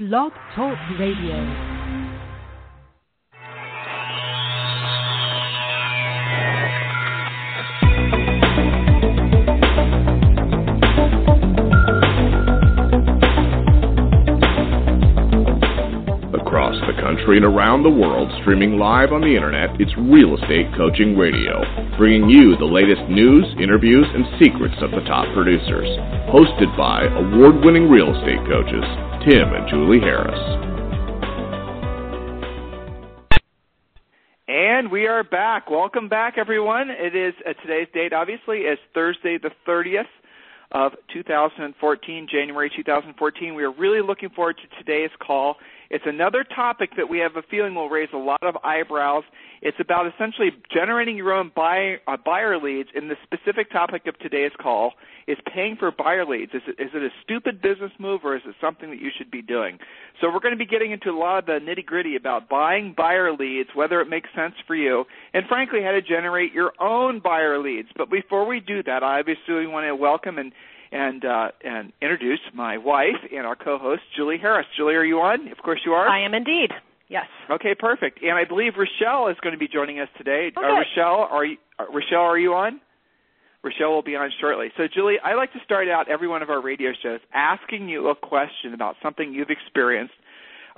Blog Talk Radio. Country and around the world, streaming live on the internet, it's Real Estate Coaching Radio, bringing you the latest news, interviews, and secrets of the top producers. Hosted by award winning real estate coaches, Tim and Julie Harris. And we are back. Welcome back, everyone. It is uh, today's date, obviously, is Thursday the 30th of 2014, January 2014. We are really looking forward to today's call. It's another topic that we have a feeling will raise a lot of eyebrows. It's about essentially generating your own buy, uh, buyer leads, and the specific topic of today's call is paying for buyer leads. Is it, is it a stupid business move, or is it something that you should be doing? So we're going to be getting into a lot of the nitty gritty about buying buyer leads, whether it makes sense for you, and frankly, how to generate your own buyer leads. But before we do that, I obviously want to welcome and and uh, and introduce my wife and our co-host Julie Harris. Julie, are you on? Of course you are. I am indeed. Yes. Okay, perfect. And I believe Rochelle is going to be joining us today. Okay. Uh, Rochelle, are you, uh, Rochelle, are you on? Rochelle will be on shortly. So, Julie, I like to start out every one of our radio shows asking you a question about something you've experienced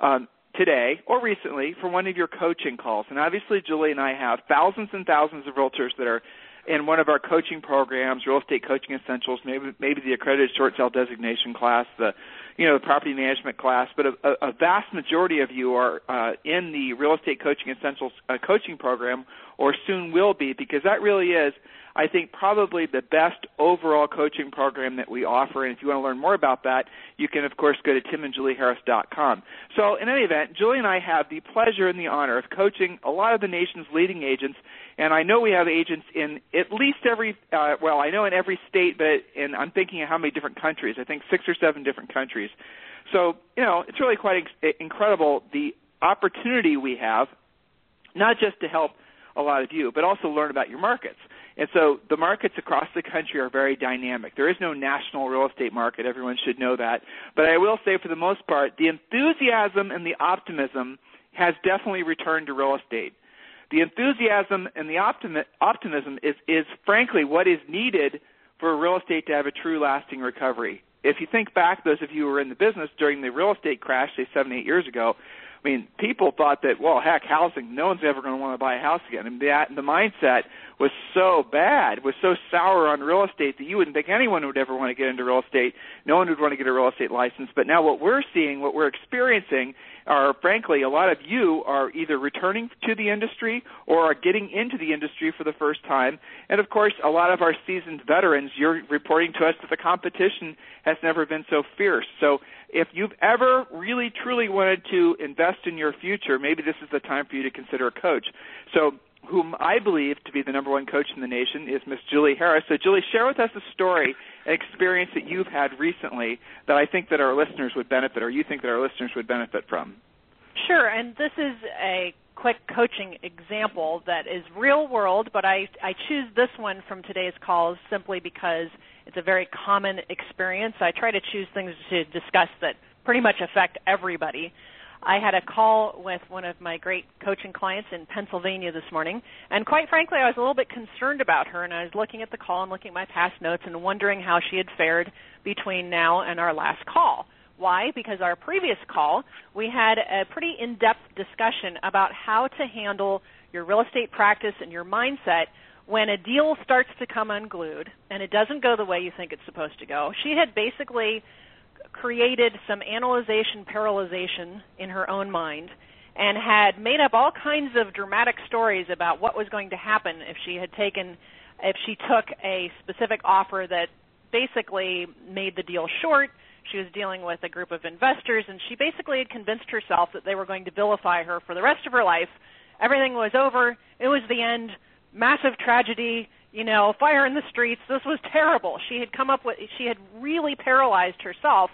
um, today or recently for one of your coaching calls. And obviously, Julie and I have thousands and thousands of realtors that are in one of our coaching programs, Real Estate Coaching Essentials, maybe maybe the accredited short sale designation class, the you know the property management class, but a, a vast majority of you are uh, in the Real Estate Coaching Essentials uh, coaching program, or soon will be, because that really is I think probably the best overall coaching program that we offer. And if you want to learn more about that, you can of course go to timandjulieharris.com. So in any event, Julie and I have the pleasure and the honor of coaching a lot of the nation's leading agents, and I know we have agents in at least every uh, well, I know in every state, but and I'm thinking of how many different countries. I think six or seven different countries. So you know, it's really quite ex- incredible the opportunity we have, not just to help a lot of you, but also learn about your markets. And so the markets across the country are very dynamic. There is no national real estate market. Everyone should know that. But I will say, for the most part, the enthusiasm and the optimism has definitely returned to real estate. The enthusiasm and the optimi- optimism is, is, frankly, what is needed for real estate to have a true lasting recovery. If you think back, those of you who were in the business during the real estate crash, say seven, eight years ago, I mean, people thought that, well, heck, housing, no one's ever going to want to buy a house again. And the mindset was so bad, was so sour on real estate that you wouldn't think anyone would ever want to get into real estate. No one would want to get a real estate license. But now what we're seeing, what we're experiencing, are frankly a lot of you are either returning to the industry or are getting into the industry for the first time. And of course, a lot of our seasoned veterans, you're reporting to us that the competition has never been so fierce. So if you've ever really truly wanted to invest in your future, maybe this is the time for you to consider a coach. So whom I believe to be the number one coach in the nation is Miss Julie Harris. So Julie, share with us a story, an experience that you've had recently that I think that our listeners would benefit, or you think that our listeners would benefit from. Sure, and this is a quick coaching example that is real world, but I, I choose this one from today's calls simply because it's a very common experience. I try to choose things to discuss that pretty much affect everybody. I had a call with one of my great coaching clients in Pennsylvania this morning, and quite frankly, I was a little bit concerned about her, and I was looking at the call and looking at my past notes and wondering how she had fared between now and our last call. Why? Because our previous call, we had a pretty in depth discussion about how to handle your real estate practice and your mindset when a deal starts to come unglued and it doesn't go the way you think it's supposed to go. She had basically created some analyzation paralyzation in her own mind and had made up all kinds of dramatic stories about what was going to happen if she had taken if she took a specific offer that basically made the deal short. She was dealing with a group of investors and she basically had convinced herself that they were going to vilify her for the rest of her life. Everything was over. It was the end massive tragedy you know fire in the streets. This was terrible. She had come up with she had really paralyzed herself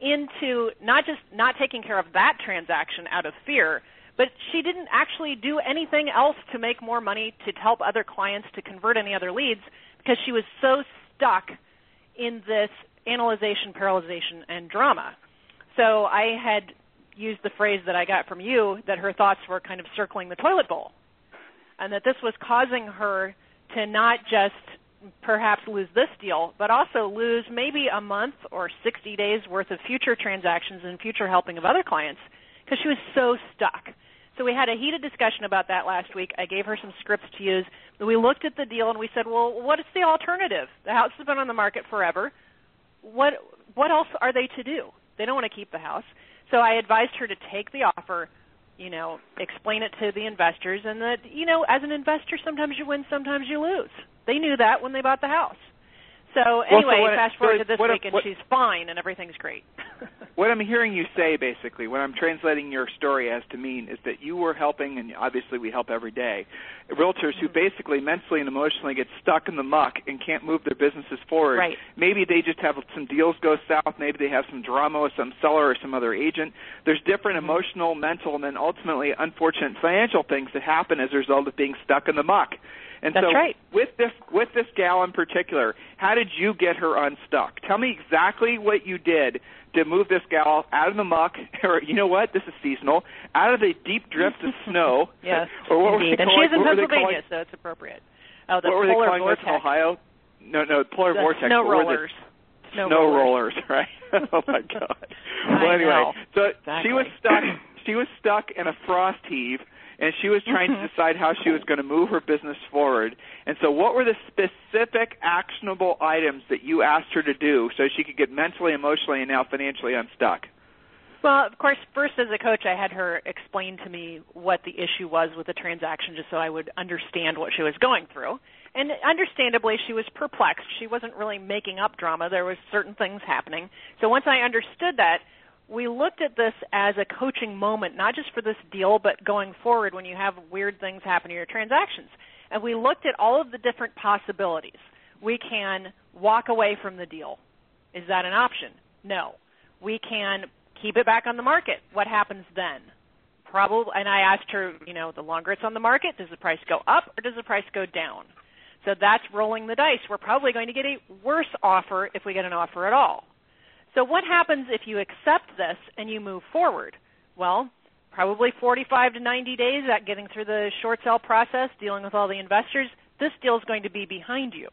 into not just not taking care of that transaction out of fear, but she didn't actually do anything else to make more money to help other clients to convert any other leads because she was so stuck in this analyzation, paralyzation, and drama. So I had used the phrase that I got from you that her thoughts were kind of circling the toilet bowl, and that this was causing her to not just perhaps lose this deal, but also lose maybe a month or 60 days worth of future transactions and future helping of other clients because she was so stuck. So we had a heated discussion about that last week. I gave her some scripts to use. We looked at the deal and we said, "Well, what is the alternative? The house has been on the market forever. What what else are they to do? They don't want to keep the house." So I advised her to take the offer, you know, explain it to the investors and that, you know, as an investor sometimes you win, sometimes you lose. They knew that when they bought the house. So anyway, well, so fast forward to this what, week, and what, she's fine, and everything's great. what I'm hearing you say, basically, what I'm translating your story as to mean is that you were helping, and obviously we help every day, realtors who Mm-hmm. basically mentally and emotionally get stuck in the muck and can't move their businesses forward. Right. Maybe they just have some deals go south. Maybe they have some drama with some seller or some other agent. There's different Mm-hmm. emotional, mental, and then ultimately unfortunate financial things that happen as a result of being stuck in the muck. And That's so right. with this with this gal in particular, how did you get her unstuck? Tell me exactly what you did to move this gal out of the muck, or you know what? This is seasonal, out of the deep drift of snow. yes, or what indeed. and she's in Pennsylvania, so it's appropriate. Oh, the what were they calling vortex. this in Ohio? No, no, polar the vortex. Snow rollers. Snow, snow rollers. rollers, right? oh my god. Well, anyway, so Exactly. she was stuck. She was stuck in a frost heave, and she was trying Mm-hmm. to decide how she was going to move her business forward. And so, what were the specific actionable items that you asked her to do so she could get mentally, emotionally, and now financially unstuck? Well, of course, first as a coach, I had her explain to me what the issue was with the transaction just so I would understand what she was going through. And understandably, she was perplexed. She wasn't really making up drama. There was certain things happening. So once I understood that, we looked at this as a coaching moment, not just for this deal, but going forward when you have weird things happen in your transactions. And we looked at all of the different possibilities. We can walk away from the deal. Is that an option? No. We can keep it back on the market. What happens then? Probably, and I asked her, you know, the longer it's on the market, does the price go up or does the price go down? So that's rolling the dice. We're probably going to get a worse offer if we get an offer at all. So what happens if you accept this and you move forward? Well, probably 45 to 90 days at getting through the short sale process, dealing with all the investors, this deal is going to be behind you.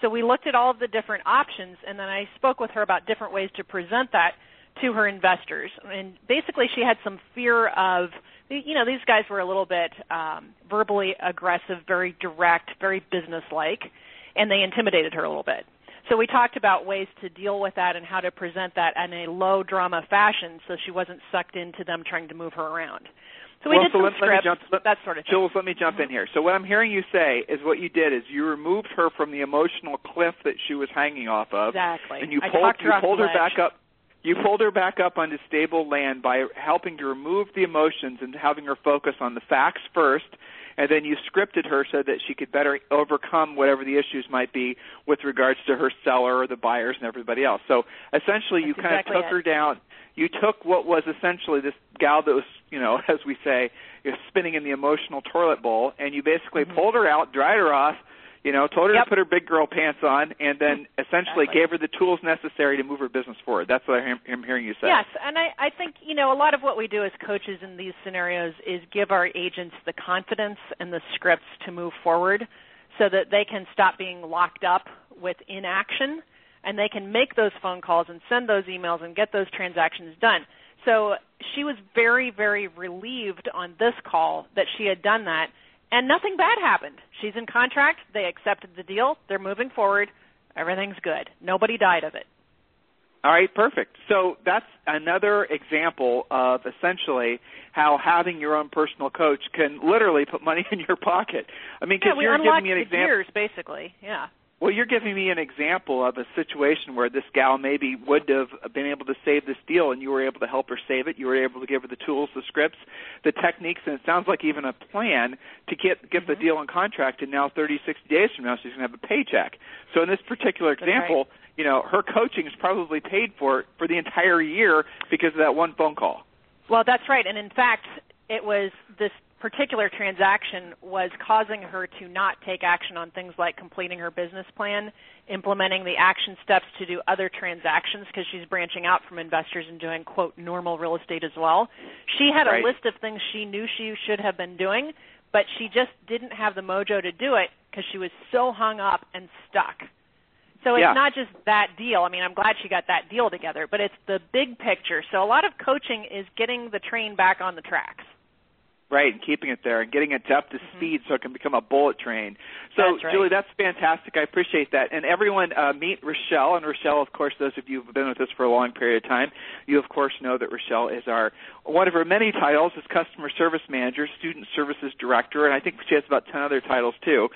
So we looked at all of the different options, and then I spoke with her about different ways to present that to her investors. And basically, she had some fear of, you know, these guys were a little bit um, verbally aggressive, very direct, very businesslike, and they intimidated her a little bit. So we talked about ways to deal with that and how to present that in a low drama fashion so she wasn't sucked into them trying to move her around. So we well, did so some let, let me scripts, jump, let, that sort of thing. Jules, let me jump in here. So what I'm hearing you say is what you did is you removed her from the emotional cliff that she was hanging off of, Exactly. and you I pulled talked her you pulled her back up. You pulled her back up onto stable land by helping to remove the emotions and having her focus on the facts first, and then you scripted her so that she could better overcome whatever the issues might be with regards to her seller or the buyers and everybody else. So essentially, you kind exactly of took it. her down. You took what was essentially this gal that was, you know, as we say, is spinning in the emotional toilet bowl, and you basically Mhm. pulled her out, dried her off, you know, told her Yep. to put her big girl pants on, and then essentially Exactly. gave her the tools necessary to move her business forward. That's what I'm, I'm hearing you say. Yes, and I, I think you know a lot of what we do as coaches in these scenarios is give our agents the confidence and the scripts to move forward, so that they can stop being locked up with inaction, and they can make those phone calls and send those emails and get those transactions done. So she was very, very relieved on this call that she had done that, and nothing bad happened. She's in contract. They accepted the deal. They're moving forward. Everything's good. Nobody died of it. All right, perfect. So that's another example of essentially how having your own personal coach can literally put money in your pocket. I mean, because we you're giving me an example. gears, basically. Yeah. Well, you're giving me an example of a situation where this gal maybe would have been able to save this deal, and you were able to help her save it. You were able to give her the tools, the scripts, the techniques, and it sounds like even a plan to get get the Mhm. deal in contract. And now, 30, 60 days from now, she's going to have a paycheck. So in this particular example, you know, her coaching is probably paid for for the entire year because of that one phone call. Well, that's right. And in fact, it was this particular transaction was causing her to not take action on things like completing her business plan, implementing the action steps to do other transactions because she's branching out from investors and doing quote normal real estate as well. She had right. a list of things she knew she should have been doing, but she just didn't have the mojo to do it because she was so hung up and stuck. So it's yeah. not just that deal. I mean, I'm glad she got that deal together, but it's the big picture. So a lot of coaching is getting the train back on the tracks. Right, and keeping it there and getting it up to mm-hmm. speed so it can become a bullet train. So, that's right. Julie, that's fantastic. I appreciate that. And everyone, uh, meet Rochelle. And Rochelle, of course, those of you who've been with us for a long period of time, you of course know that Rochelle is our one of her many titles is customer service manager, student services director, and I think she has about ten other titles too.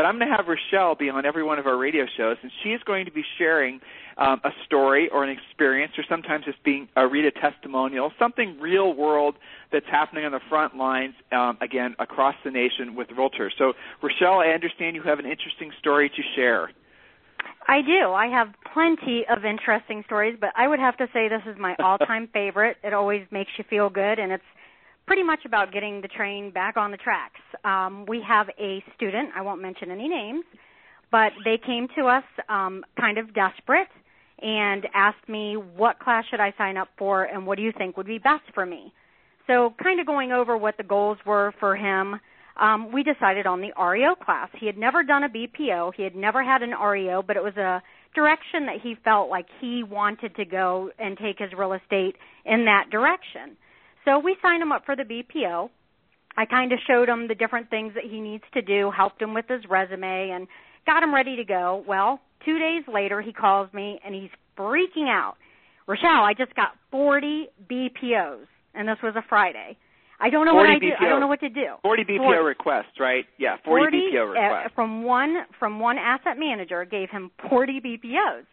But I'm going to have Rochelle be on every one of our radio shows, and she is going to be sharing um, a story or an experience, or sometimes just being uh, read a testimonial, something real world that's happening on the front lines, um, again across the nation with realtors. So, Rochelle, I understand you have an interesting story to share. I do. I have plenty of interesting stories, but I would have to say this is my all-time favorite. It always makes you feel good, and it's pretty much about getting the train back on the tracks. Um, we have a student. I won't mention any names, but they came to us um, kind of desperate and asked me what class should I sign up for and what do you think would be best for me. So, kind of going over what the goals were for him, um, we decided on the REO class. He had never done a BPO, he had never had an REO, but it was a direction that he felt like he wanted to go and take his real estate in that direction. So, we signed him up for the BPO. I kind of showed him the different things that he needs to do, helped him with his resume, and got him ready to go. Well, Two days later, he calls me and he's freaking out. Rochelle, I just got 40 BPOs, and this was a Friday. I don't know what I do. I don't know what to do. 40 BPO 40. requests, right? Yeah, 40, 40 BPO uh, requests. Uh, from one from one asset manager gave him 40 BPOs.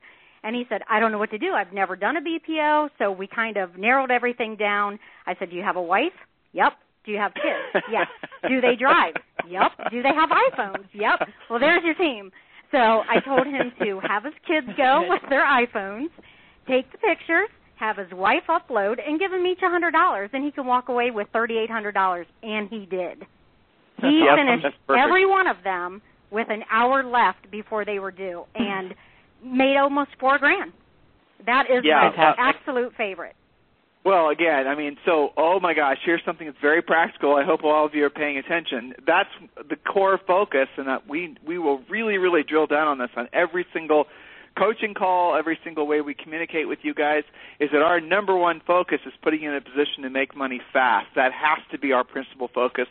And he said, I don't know what to do. I've never done a BPO, so we kind of narrowed everything down. I said, Do you have a wife? Yep. Do you have kids? yes. Do they drive? Yep. Do they have iPhones? Yep. Well, there's your team. So I told him to have his kids go with their iPhones, take the pictures, have his wife upload, and give him each a hundred dollars, and he can walk away with thirty eight hundred dollars. And he did. He finished every one of them with an hour left before they were due, and made almost four grand. That is yeah, my uh, absolute favorite. Well, again, I mean, so oh my gosh, here's something that's very practical. I hope all of you are paying attention. That's the core focus, and that we we will really really drill down on this on every single coaching call, every single way we communicate with you guys. Is that our number one focus is putting you in a position to make money fast. That has to be our principal focus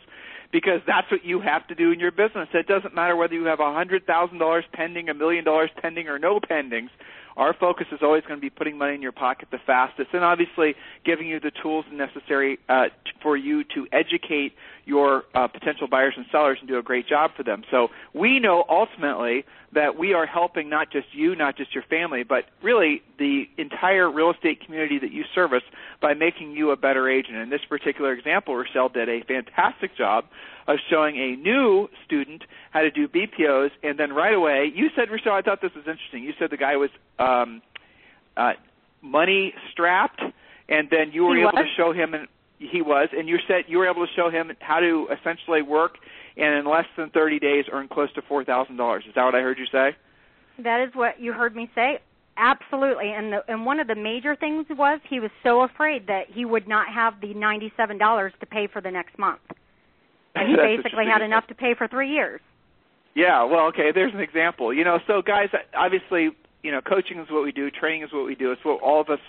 because that's what you have to do in your business. It doesn't matter whether you have a hundred thousand dollars pending, a million dollars pending, or no pendings. Our focus is always going to be putting money in your pocket the fastest, and obviously giving you the tools necessary uh, for you to educate your uh, potential buyers and sellers and do a great job for them. So we know ultimately that we are helping not just you, not just your family, but really the entire real estate community that you service by making you a better agent. In this particular example, Rochelle did a fantastic job of showing a new student how to do BPOs, and then right away, you said, Rochelle, I thought this was interesting. You said the guy was um, uh, money strapped, and then you were he able was? to show him, and he was, and you said you were able to show him how to essentially work and in less than 30 days earn close to $4,000. Is that what I heard you say? That is what you heard me say. Absolutely. And the, and one of the major things was he was so afraid that he would not have the $97 to pay for the next month. And he basically had enough to pay for 3 years. Yeah, well, okay, there's an example. You know, so guys, obviously, you know, coaching is what we do, training is what we do. It's what all of us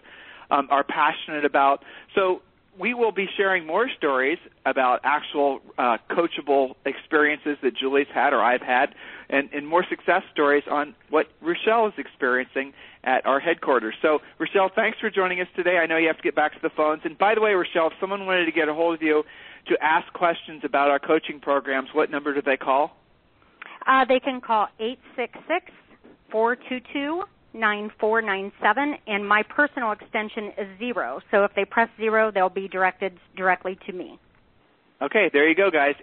um, are passionate about. So we will be sharing more stories about actual uh, coachable experiences that Julie's had or I've had, and, and more success stories on what Rochelle is experiencing at our headquarters. So, Rochelle, thanks for joining us today. I know you have to get back to the phones. And by the way, Rochelle, if someone wanted to get a hold of you to ask questions about our coaching programs, what number do they call? Uh, they can call eight six six four two two 9497 and my personal extension is 0. So if they press 0, they'll be directed directly to me. Okay, there you go guys.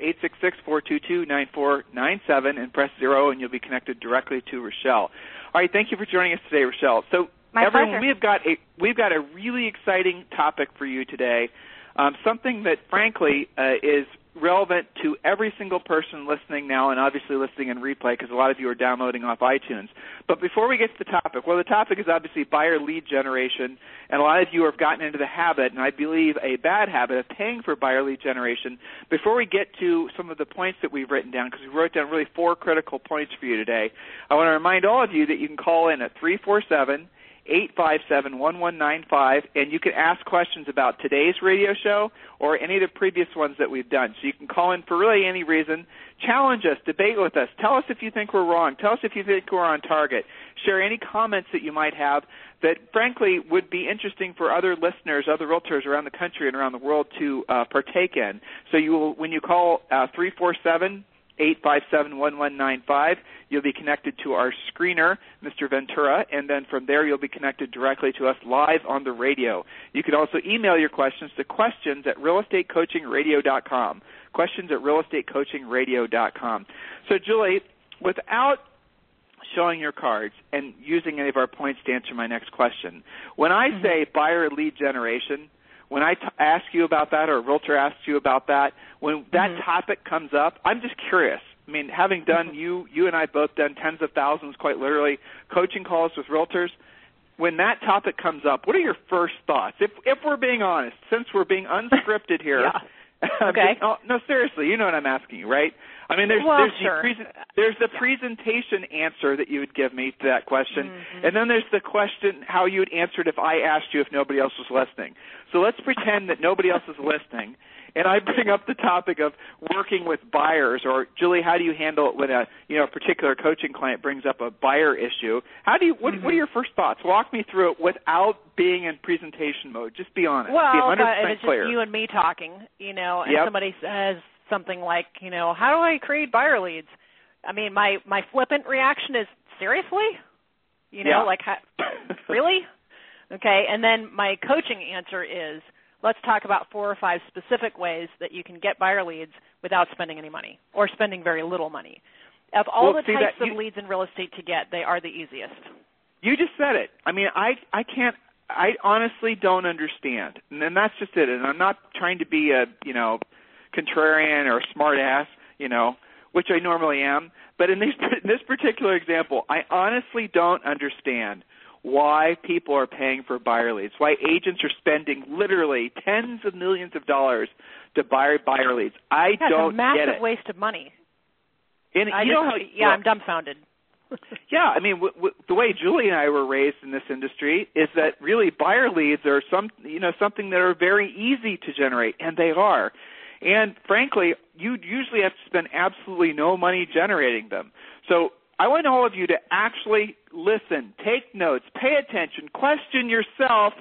866-422-9497 and press 0 and you'll be connected directly to Rochelle. All right, thank you for joining us today, Rochelle. So my everyone, pleasure. we've got a we've got a really exciting topic for you today. Um, something that frankly uh, is relevant to every single person listening now and obviously listening in replay because a lot of you are downloading off iTunes. But before we get to the topic, well, the topic is obviously buyer lead generation, and a lot of you have gotten into the habit, and I believe a bad habit, of paying for buyer lead generation. Before we get to some of the points that we've written down, because we wrote down really four critical points for you today, I want to remind all of you that you can call in at 347 857 1195, and you can ask questions about today's radio show or any of the previous ones that we've done. So you can call in for really any reason, challenge us, debate with us, tell us if you think we're wrong, tell us if you think we're on target, share any comments that you might have that frankly would be interesting for other listeners, other realtors around the country and around the world to uh, partake in. So you will, when you call uh, 347 857-1195. You'll be connected to our screener, Mr. Ventura, and then from there you'll be connected directly to us live on the radio. You can also email your questions to questions at realestatecoachingradio.com. Questions at realestatecoachingradio.com. So Julie, without showing your cards and using any of our points to answer my next question, when I mm-hmm. say buyer lead generation, when I t- ask you about that or a realtor asks you about that, when that mm-hmm. topic comes up, I'm just curious. I mean, having done mm-hmm. you you and I both done tens of thousands, quite literally, coaching calls with realtors. When that topic comes up, what are your first thoughts? If if we're being honest, since we're being unscripted here, yeah. Okay. oh, no, seriously, you know what I'm asking you, right? I mean, there's well, there's sure. the pre- there's the presentation answer that you would give me to that question, mm-hmm. and then there's the question how you would answer it if I asked you if nobody else was listening. So let's pretend that nobody else is listening, and I bring up the topic of working with buyers, or Julie, how do you handle it when a you know a particular coaching client brings up a buyer issue? How do you what, mm-hmm. what are your first thoughts? Walk me through it without being in presentation mode. Just be honest. Well, be 100% if it's clear. just you and me talking, you know, and yep. somebody says something like, you know, how do I create buyer leads? I mean, my my flippant reaction is seriously, you know, yeah. like how, really, okay. And then my coaching answer is, let's talk about four or five specific ways that you can get buyer leads without spending any money or spending very little money. Of all well, the types that, of leads in real estate to get, they are the easiest. You just said it. I mean, I I can't. I honestly don't understand, and that's just it. And I'm not trying to be a you know contrarian or smart ass, you know, which I normally am. But in, these, in this particular example, I honestly don't understand why people are paying for buyer leads, why agents are spending literally tens of millions of dollars to buy buyer leads. I yeah, don't it's a massive get it. waste of money. And I you know how, yeah, well, I'm dumbfounded. yeah, I mean, w- w- the way Julie and I were raised in this industry is that really buyer leads are some, you know, something that are very easy to generate, and they are. And frankly, you'd usually have to spend absolutely no money generating them. So I want all of you to actually listen, take notes, pay attention, question yourself,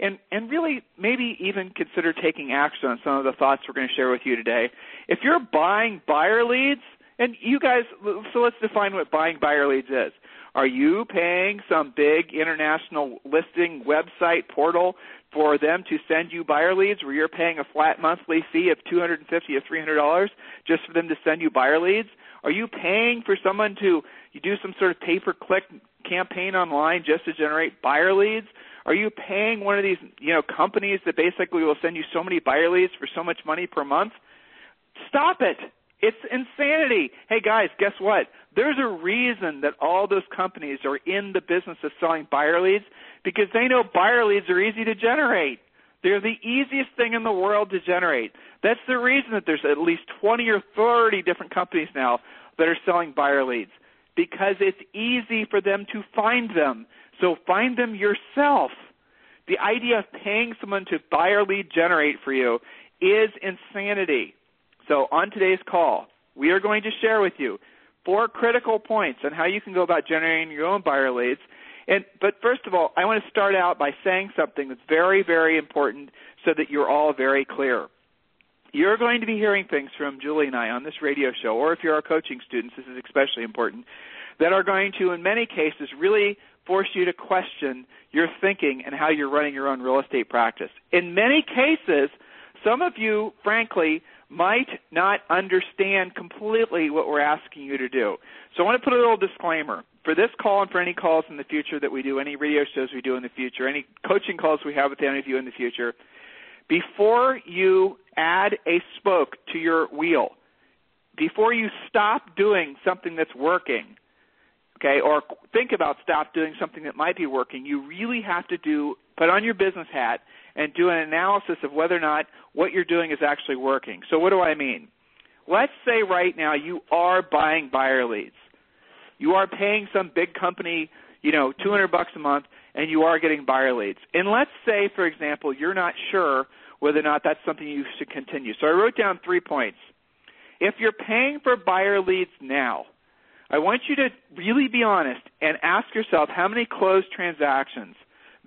and, and really maybe even consider taking action on some of the thoughts we're going to share with you today. If you're buying buyer leads, and you guys, so let's define what buying buyer leads is. Are you paying some big international listing website portal for them to send you buyer leads where you're paying a flat monthly fee of 250 or $300 just for them to send you buyer leads? Are you paying for someone to you do some sort of pay-per-click campaign online just to generate buyer leads? Are you paying one of these, you know, companies that basically will send you so many buyer leads for so much money per month? Stop it. It's insanity. Hey guys, guess what? There's a reason that all those companies are in the business of selling buyer leads because they know buyer leads are easy to generate. They're the easiest thing in the world to generate. That's the reason that there's at least 20 or 30 different companies now that are selling buyer leads because it's easy for them to find them. So find them yourself. The idea of paying someone to buyer lead generate for you is insanity. So on today's call, we are going to share with you four critical points on how you can go about generating your own buyer leads and but first of all, I want to start out by saying something that's very, very important so that you're all very clear. You're going to be hearing things from Julie and I on this radio show, or if you're our coaching students, this is especially important, that are going to, in many cases, really force you to question your thinking and how you're running your own real estate practice. In many cases, some of you, frankly, might not understand completely what we're asking you to do. So I want to put a little disclaimer. For this call and for any calls in the future that we do, any radio shows we do in the future, any coaching calls we have with any of you in the future, before you add a spoke to your wheel. Before you stop doing something that's working, okay, or think about stop doing something that might be working, you really have to do put on your business hat and do an analysis of whether or not what you're doing is actually working. So what do I mean? Let's say right now you are buying buyer leads. You are paying some big company, you know, 200 bucks a month and you are getting buyer leads. And let's say for example you're not sure whether or not that's something you should continue. So I wrote down 3 points. If you're paying for buyer leads now, I want you to really be honest and ask yourself how many closed transactions,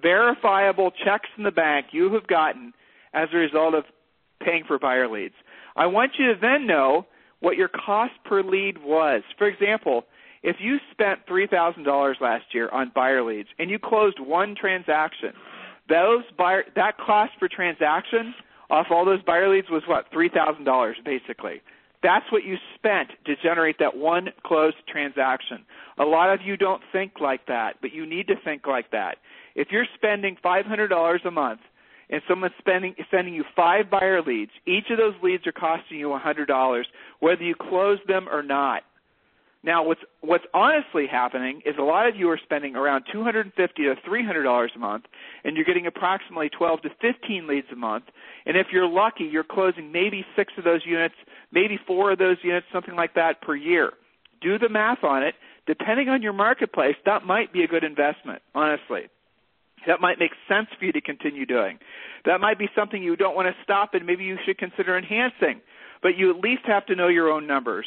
verifiable checks in the bank you have gotten as a result of paying for buyer leads. I want you to then know what your cost per lead was. For example, if you spent $3,000 last year on buyer leads and you closed one transaction, those buyer that cost per transaction off all those buyer leads was what? $3,000 basically. That's what you spent to generate that one closed transaction. A lot of you don't think like that, but you need to think like that. If you're spending $500 a month and someone's spending sending you five buyer leads, each of those leads are costing you $100 whether you close them or not. Now, what's what's honestly happening is a lot of you are spending around $250 to 300 dollars a month, and you're getting approximately 12 to 15 leads a month. And if you're lucky, you're closing maybe six of those units, maybe four of those units, something like that per year. Do the math on it. Depending on your marketplace, that might be a good investment. Honestly, that might make sense for you to continue doing. That might be something you don't want to stop, and maybe you should consider enhancing. But you at least have to know your own numbers.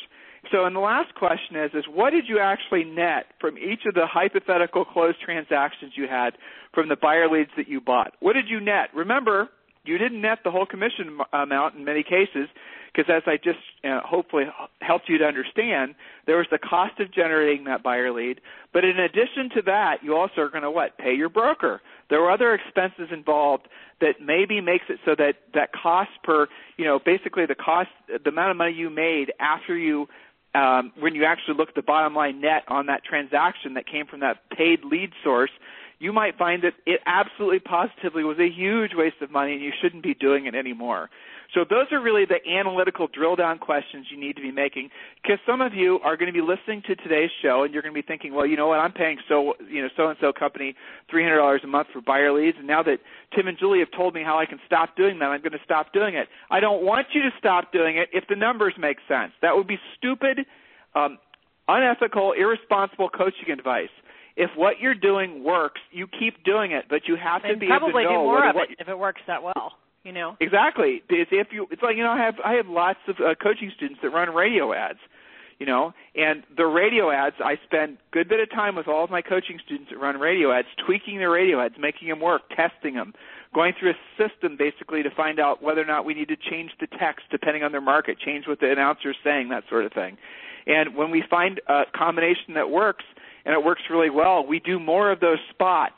So, and the last question is, is what did you actually net from each of the hypothetical closed transactions you had from the buyer leads that you bought? What did you net? Remember, you didn't net the whole commission amount in many cases because as I just uh, hopefully helped you to understand, there was the cost of generating that buyer lead. But in addition to that, you also are going to what? Pay your broker. There are other expenses involved that maybe makes it so that that cost per, you know, basically the cost, the amount of money you made after you um, when you actually look at the bottom line net on that transaction that came from that paid lead source, you might find that it absolutely positively was a huge waste of money and you shouldn't be doing it anymore. So those are really the analytical drill down questions you need to be making because some of you are going to be listening to today's show and you're going to be thinking, well, you know what, I'm paying so, you know, so and so company $300 a month for buyer leads and now that Tim and Julie have told me how I can stop doing that, I'm going to stop doing it. I don't want you to stop doing it if the numbers make sense. That would be stupid, um, unethical, irresponsible coaching advice if what you're doing works, you keep doing it, but you have to and be able to know probably do more of it if it works that well you know? Exactly. It's if you it's like you know i have i have lots of uh, coaching students that run radio ads you know? And the radio ads i spend a good bit of time with all of my coaching students that run radio ads tweaking their radio ads making them work testing them going through a system basically to find out whether or not we need to change the text depending on their market change what the announcer is saying that sort of thing. And when we find a combination that works and it works really well we do more of those spots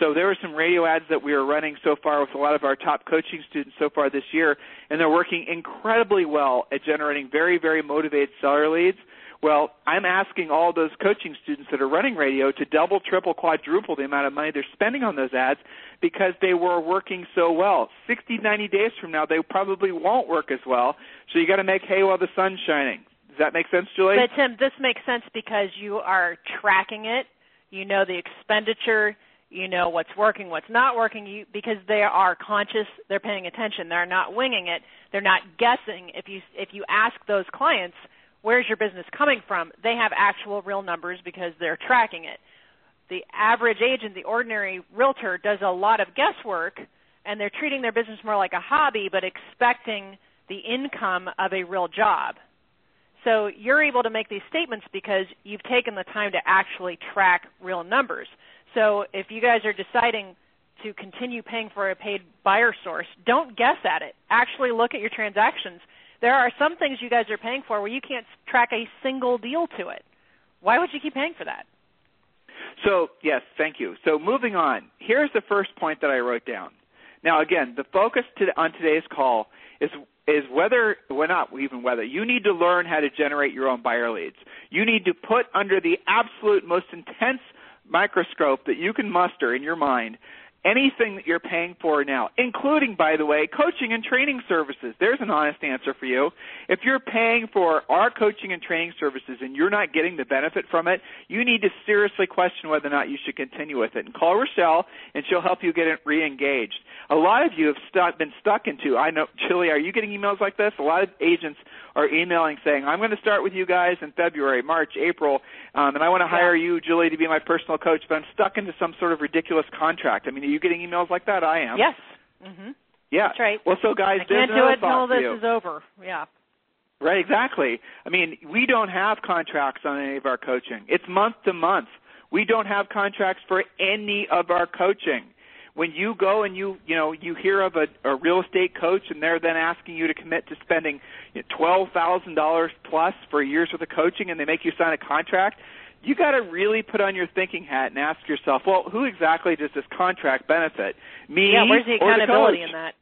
so there are some radio ads that we are running so far with a lot of our top coaching students so far this year, and they're working incredibly well at generating very, very motivated seller leads. Well, I'm asking all those coaching students that are running radio to double, triple, quadruple the amount of money they're spending on those ads because they were working so well. 60, 90 days from now, they probably won't work as well. So you got to make hay while the sun's shining. Does that make sense, Julie? But Tim, this makes sense because you are tracking it. You know the expenditure you know what's working, what's not working, you, because they are conscious, they're paying attention, they're not winging it, they're not guessing. If you if you ask those clients, where's your business coming from, they have actual real numbers because they're tracking it. The average agent, the ordinary realtor, does a lot of guesswork, and they're treating their business more like a hobby, but expecting the income of a real job. So you're able to make these statements because you've taken the time to actually track real numbers. So if you guys are deciding to continue paying for a paid buyer source, don't guess at it. Actually look at your transactions. There are some things you guys are paying for where you can't track a single deal to it. Why would you keep paying for that? So, yes, thank you. So, moving on, here's the first point that I wrote down. Now, again, the focus to, on today's call is is whether, well, not even whether, you need to learn how to generate your own buyer leads. You need to put under the absolute most intense microscope that you can muster in your mind anything that you're paying for now, including, by the way, coaching and training services. There's an honest answer for you. If you're paying for our coaching and training services and you're not getting the benefit from it, you need to seriously question whether or not you should continue with it. And call Rochelle, and she'll help you get re-engaged. A lot of you have stuck, been stuck into, I know, Julie, are you getting emails like this? A lot of agents are emailing saying, I'm going to start with you guys in February, March, April, um, and I want to hire you, Julie, to be my personal coach, but I'm stuck into some sort of ridiculous contract. I mean, you getting emails like that? I am. Yes. Mm-hmm. Yeah. That's right. Well, so guys, I can't do it until this is over. Yeah. Right, exactly. I mean, we don't have contracts on any of our coaching. It's month to month. We don't have contracts for any of our coaching when you go and you you know you hear of a, a real estate coach and they're then asking you to commit to spending you know, twelve thousand dollars plus for years worth of coaching and they make you sign a contract you got to really put on your thinking hat and ask yourself well who exactly does this contract benefit me yeah where's the accountability the in that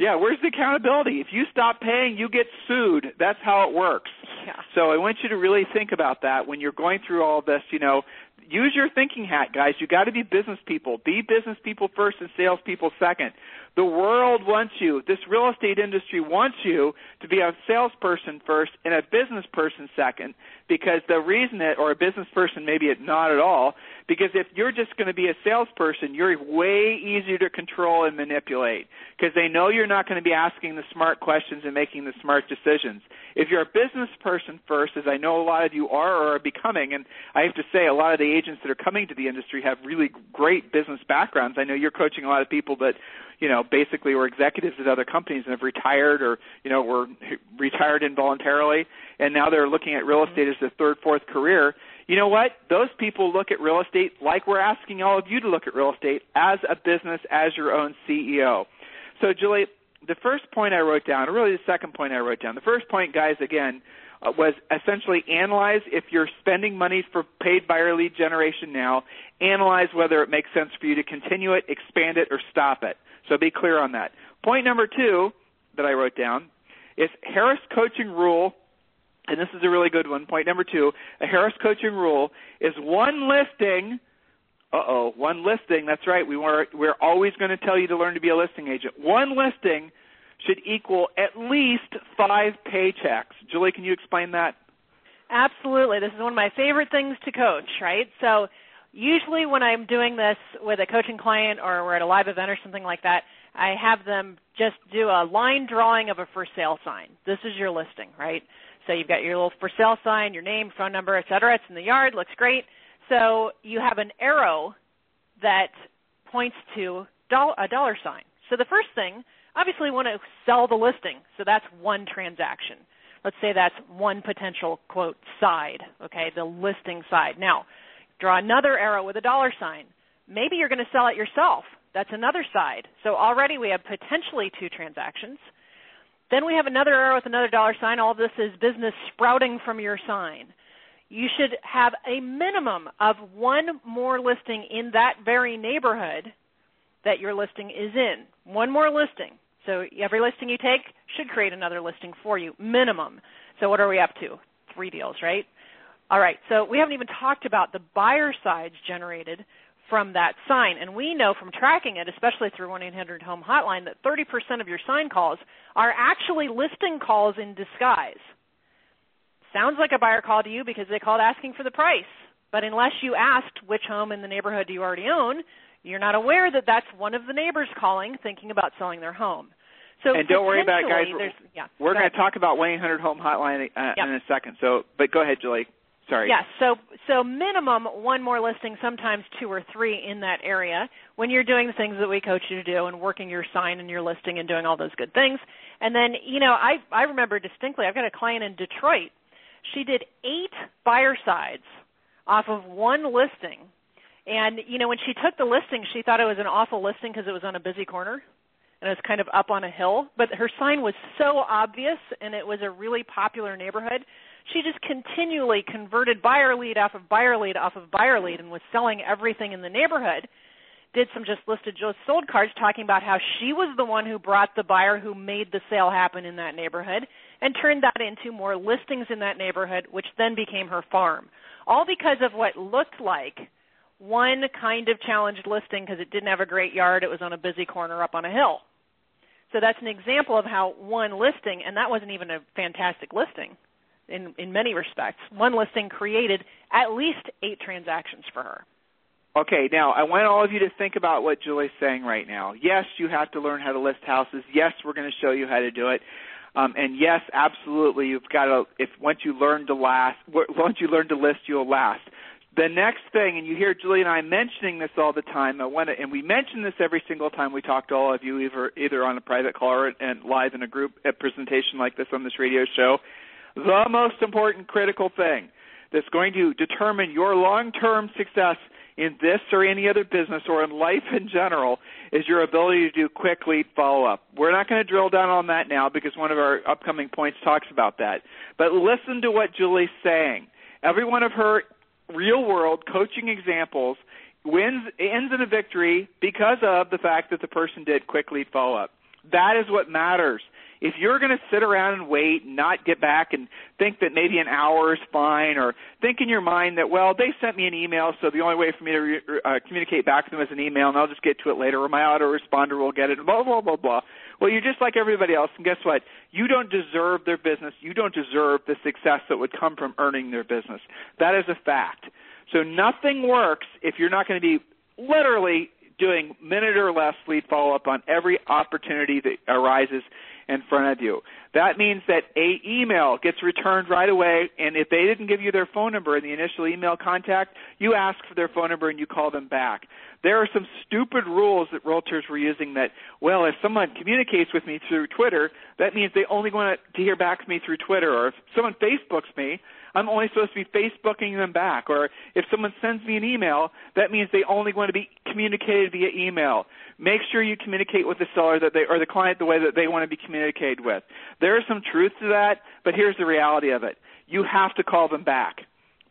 yeah, where's the accountability? If you stop paying, you get sued. That's how it works. Yeah. So I want you to really think about that when you're going through all this. You know, use your thinking hat, guys. You got to be business people. Be business people first and sales people second. The world wants you. This real estate industry wants you to be a salesperson first and a business person second. Because the reason it, or a business person, maybe it not at all. Because if you're just going to be a salesperson, you're way easier to control and manipulate. Because they know you're not going to be asking the smart questions and making the smart decisions. If you're a business person first, as I know a lot of you are or are becoming, and I have to say a lot of the agents that are coming to the industry have really great business backgrounds. I know you're coaching a lot of people that you know, basically were executives at other companies and have retired or, you know, were retired involuntarily and now they're looking at real mm-hmm. estate as their third, fourth career. You know what? Those people look at real estate like we're asking all of you to look at real estate as a business, as your own CEO. So, Julie, the first point I wrote down, or really the second point I wrote down, the first point, guys, again, uh, was essentially analyze if you're spending money for paid buyer lead generation now, analyze whether it makes sense for you to continue it, expand it, or stop it. So be clear on that. Point number two that I wrote down is Harris coaching rule, and this is a really good one. Point number two, a Harris coaching rule is one listing. Uh oh, one listing. That's right. We were, we're always going to tell you to learn to be a listing agent. One listing should equal at least five paychecks. Julie, can you explain that? Absolutely. This is one of my favorite things to coach, right? So usually when I'm doing this with a coaching client or we're at a live event or something like that, I have them just do a line drawing of a for sale sign. This is your listing, right? So you've got your little for sale sign, your name, phone number, et cetera. It's in the yard, looks great. So you have an arrow that points to a dollar sign. So the first thing, obviously, want to sell the listing. So that's one transaction. Let's say that's one potential quote side, okay, the listing side. Now, Draw another arrow with a dollar sign. Maybe you're going to sell it yourself. That's another side. So already we have potentially two transactions. Then we have another arrow with another dollar sign. All this is business sprouting from your sign. You should have a minimum of one more listing in that very neighborhood that your listing is in. One more listing. So every listing you take should create another listing for you, minimum. So what are we up to? Three deals, right? All right, so we haven't even talked about the buyer sides generated from that sign. And we know from tracking it, especially through 1 800 Home Hotline, that 30% of your sign calls are actually listing calls in disguise. Sounds like a buyer call to you because they called asking for the price. But unless you asked which home in the neighborhood do you already own, you're not aware that that's one of the neighbors calling thinking about selling their home. So and don't worry about it, guys. Yeah, we're going to talk about 1 800 Home Hotline uh, yep. in a second. So, but go ahead, Julie. Sorry. Yes. So so minimum one more listing, sometimes two or three in that area when you're doing the things that we coach you to do and working your sign and your listing and doing all those good things. And then you know I I remember distinctly I've got a client in Detroit. She did eight buyer sides off of one listing. And you know when she took the listing, she thought it was an awful listing because it was on a busy corner and it was kind of up on a hill. But her sign was so obvious, and it was a really popular neighborhood she just continually converted buyer lead off of buyer lead off of buyer lead and was selling everything in the neighborhood. Did some just listed just sold cards talking about how she was the one who brought the buyer who made the sale happen in that neighborhood and turned that into more listings in that neighborhood, which then became her farm. All because of what looked like one kind of challenged listing because it didn't have a great yard, it was on a busy corner up on a hill. So that's an example of how one listing, and that wasn't even a fantastic listing in, in many respects, one listing created at least eight transactions for her. Okay, now I want all of you to think about what Julie's saying right now. Yes, you have to learn how to list houses. Yes, we're going to show you how to do it. Um, and yes, absolutely, you've got to. If once you learn to last, once you learn to list, you'll last. The next thing, and you hear Julie and I mentioning this all the time. Uh, to, and we mention this every single time we talk to all of you, either either on a private call or and live in a group a presentation like this on this radio show. The most important critical thing that's going to determine your long-term success in this or any other business or in life in general is your ability to do quick lead follow up. We're not going to drill down on that now because one of our upcoming points talks about that. But listen to what Julie's saying. Every one of her real world coaching examples wins ends in a victory because of the fact that the person did quick lead follow up. That is what matters if you're going to sit around and wait and not get back and think that maybe an hour is fine or think in your mind that well they sent me an email so the only way for me to re- uh, communicate back to them is an email and I'll just get to it later or my autoresponder will get it blah blah blah blah. Well you're just like everybody else and guess what? You don't deserve their business. You don't deserve the success that would come from earning their business. That is a fact. So nothing works if you're not going to be literally doing minute or less lead follow up on every opportunity that arises in front of you. That means that a email gets returned right away, and if they didn't give you their phone number in the initial email contact, you ask for their phone number and you call them back. There are some stupid rules that realtors were using that, well, if someone communicates with me through Twitter, that means they only want to hear back from me through Twitter, or if someone Facebooks me, I'm only supposed to be Facebooking them back. Or if someone sends me an email, that means they only want to be communicated via email. Make sure you communicate with the seller that they or the client the way that they want to be communicated with. There is some truth to that, but here's the reality of it. You have to call them back.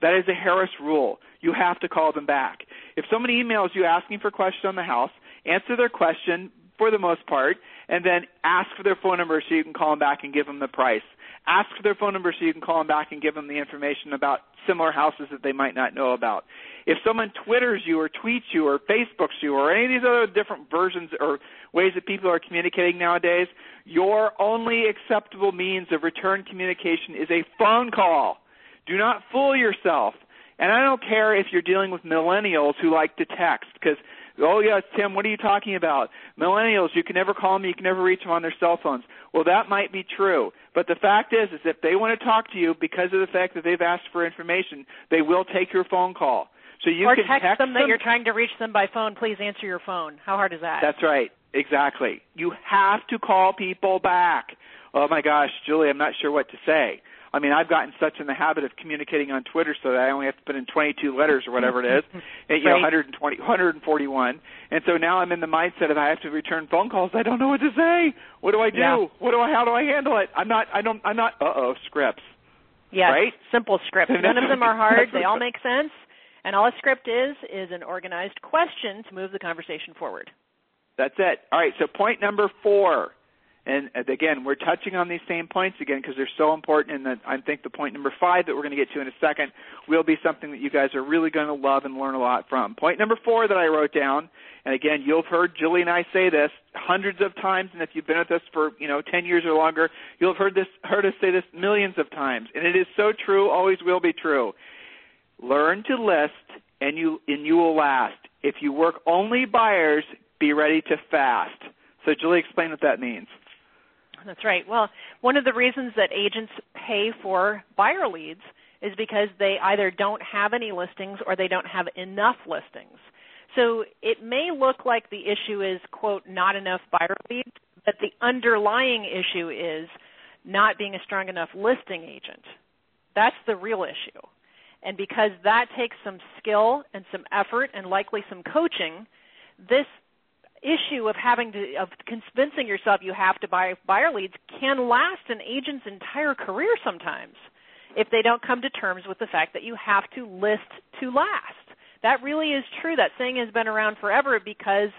That is a Harris rule. You have to call them back. If someone emails you asking for a question on the house, answer their question for the most part, and then ask for their phone number so you can call them back and give them the price. Ask their phone number so you can call them back and give them the information about similar houses that they might not know about. If someone Twitters you or tweets you or Facebooks you or any of these other different versions or ways that people are communicating nowadays, your only acceptable means of return communication is a phone call. Do not fool yourself. And I don't care if you're dealing with millennials who like to text because Oh yes, Tim, what are you talking about? Millennials, you can never call them, you can never reach them on their cell phones. Well, that might be true, but the fact is, is if they want to talk to you because of the fact that they've asked for information, they will take your phone call. So you or can text, text them that you're trying to reach them by phone. Please answer your phone. How hard is that? That's right. Exactly. You have to call people back. Oh my gosh, Julie, I'm not sure what to say. I mean, I've gotten such in the habit of communicating on Twitter so that I only have to put in 22 letters or whatever it is, and, you know, 120, 141. And so now I'm in the mindset of I have to return phone calls. I don't know what to say. What do I do? Yeah. What do I? How do I handle it? I'm not. I don't. I'm not. Uh oh. Scripts. Yes, Right? simple scripts. None of them are hard. They all make sense. And all a script is is an organized question to move the conversation forward. That's it. All right. So point number four, and uh, again, we're touching on these same points again because they're so important. And I think the point number five that we're going to get to in a second will be something that you guys are really going to love and learn a lot from. Point number four that I wrote down, and again, you've heard Julie and I say this hundreds of times, and if you've been with us for you know ten years or longer, you'll have heard this heard us say this millions of times, and it is so true, always will be true. Learn to list, and you and you will last. If you work only buyers, be ready to fast. So, Julie, explain what that means. That's right. Well, one of the reasons that agents pay for buyer leads is because they either don't have any listings or they don't have enough listings. So it may look like the issue is, quote, not enough buyer leads, but the underlying issue is not being a strong enough listing agent. That's the real issue. And because that takes some skill and some effort and likely some coaching, this issue of having to of convincing yourself you have to buy buyer leads can last an agent's entire career sometimes if they don't come to terms with the fact that you have to list to last. That really is true. That saying has been around forever because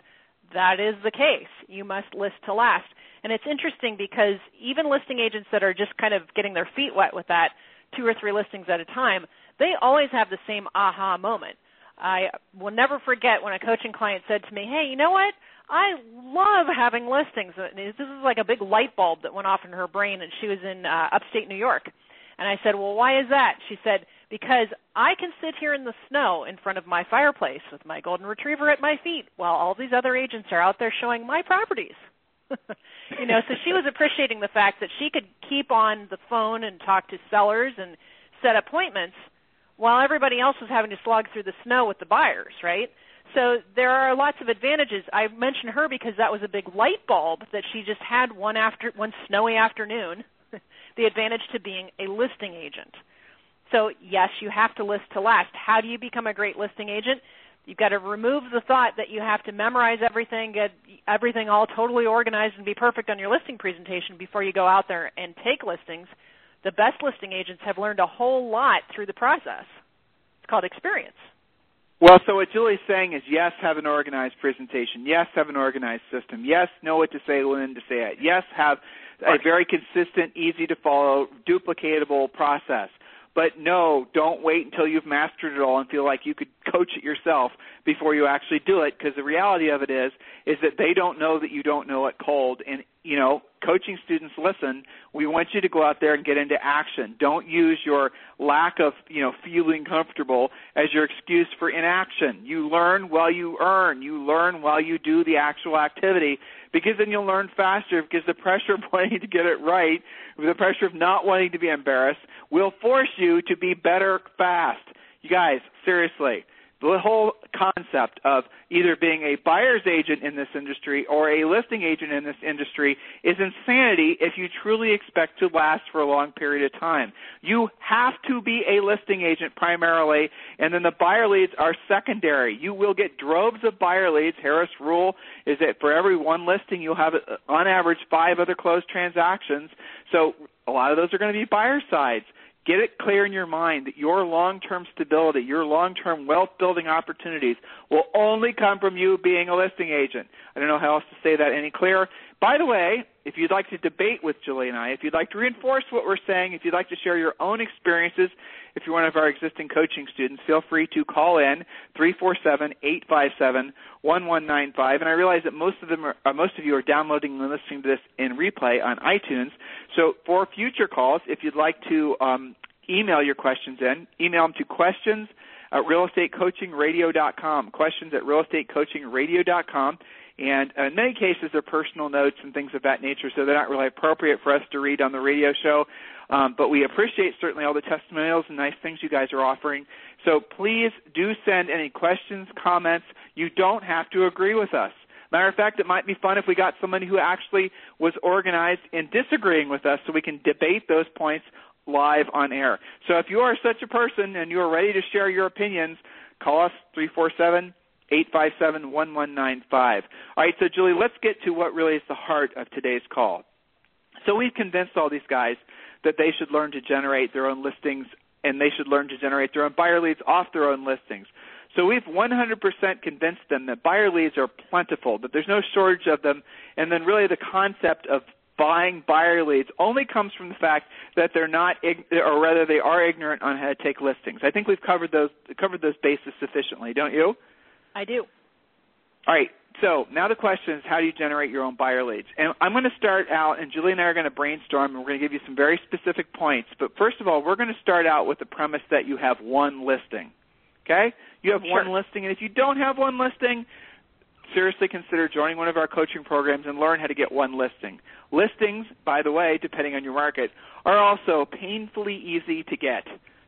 that is the case. You must list to last. And it's interesting because even listing agents that are just kind of getting their feet wet with that, two or three listings at a time, they always have the same aha moment. I will never forget when a coaching client said to me, "Hey, you know what? I love having listings." This is like a big light bulb that went off in her brain, and she was in uh, upstate New York. And I said, "Well, why is that?" She said, "Because I can sit here in the snow in front of my fireplace with my golden retriever at my feet, while all these other agents are out there showing my properties." you know, so she was appreciating the fact that she could keep on the phone and talk to sellers and set appointments while everybody else was having to slog through the snow with the buyers, right? So there are lots of advantages. I mentioned her because that was a big light bulb that she just had one after one snowy afternoon. the advantage to being a listing agent. So yes, you have to list to last. How do you become a great listing agent? You've got to remove the thought that you have to memorize everything, get everything all totally organized, and be perfect on your listing presentation before you go out there and take listings. The best listing agents have learned a whole lot through the process. It's called experience. Well, so what Julie's saying is yes, have an organized presentation. Yes, have an organized system. Yes, know what to say when to say it. Yes, have a very consistent, easy to follow, duplicatable process. But no, don't wait until you've mastered it all and feel like you could coach it yourself before you actually do it because the reality of it is is that they don't know that you don't know it cold and you know, coaching students listen, we want you to go out there and get into action. Don't use your lack of, you know, feeling comfortable as your excuse for inaction. You learn while you earn. You learn while you do the actual activity because then you'll learn faster because the pressure of wanting to get it right, the pressure of not wanting to be embarrassed will force you to be better fast. You guys, seriously, the whole concept of either being a buyer's agent in this industry or a listing agent in this industry is insanity if you truly expect to last for a long period of time. You have to be a listing agent primarily, and then the buyer leads are secondary. You will get droves of buyer leads. Harris rule is that for every one listing, you'll have, uh, on average, five other closed transactions. So a lot of those are going to be buyer sides. Get it clear in your mind that your long term stability, your long term wealth building opportunities will only come from you being a listing agent. I don't know how else to say that any clearer. By the way, if you'd like to debate with Julie and I, if you'd like to reinforce what we're saying, if you'd like to share your own experiences, if you're one of our existing coaching students, feel free to call in 347-857-1195. And I realize that most of them are, uh, most of you are downloading and listening to this in replay on iTunes. So for future calls, if you'd like to um, email your questions in, email them to questions at realestatecoachingradio.com. Questions at realestatecoachingradio.com. And in many cases, they're personal notes and things of that nature, so they're not really appropriate for us to read on the radio show. Um, but we appreciate certainly all the testimonials and nice things you guys are offering. So please do send any questions, comments. You don't have to agree with us. Matter of fact, it might be fun if we got somebody who actually was organized in disagreeing with us so we can debate those points live on air. So if you are such a person and you are ready to share your opinions, call us 347 857 1195. All right, so Julie, let's get to what really is the heart of today's call. So we've convinced all these guys that they should learn to generate their own listings and they should learn to generate their own buyer leads off their own listings. So we've 100% convinced them that buyer leads are plentiful, that there's no shortage of them, and then really the concept of buying buyer leads only comes from the fact that they're not, or rather they are ignorant on how to take listings. I think we've covered those covered those bases sufficiently, don't you? I do. All right. So now the question is, how do you generate your own buyer leads? And I'm going to start out, and Julie and I are going to brainstorm, and we're going to give you some very specific points. But first of all, we're going to start out with the premise that you have one listing. Okay? You have sure. one listing, and if you don't have one listing, seriously consider joining one of our coaching programs and learn how to get one listing. Listings, by the way, depending on your market, are also painfully easy to get,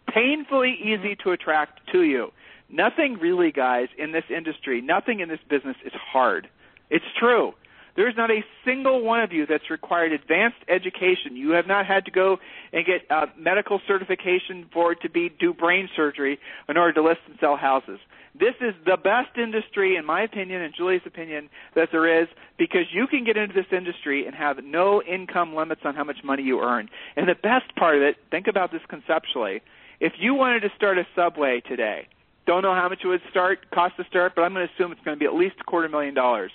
painfully easy to attract to you. Nothing really, guys, in this industry, nothing in this business is hard. It's true. There's not a single one of you that's required advanced education. You have not had to go and get uh, medical certification for to be do brain surgery in order to list and sell houses. This is the best industry, in my opinion and Julie's opinion, that there is because you can get into this industry and have no income limits on how much money you earn. And the best part of it, think about this conceptually. If you wanted to start a subway today, don't know how much it would start cost to start, but I'm going to assume it's going to be at least a quarter million dollars.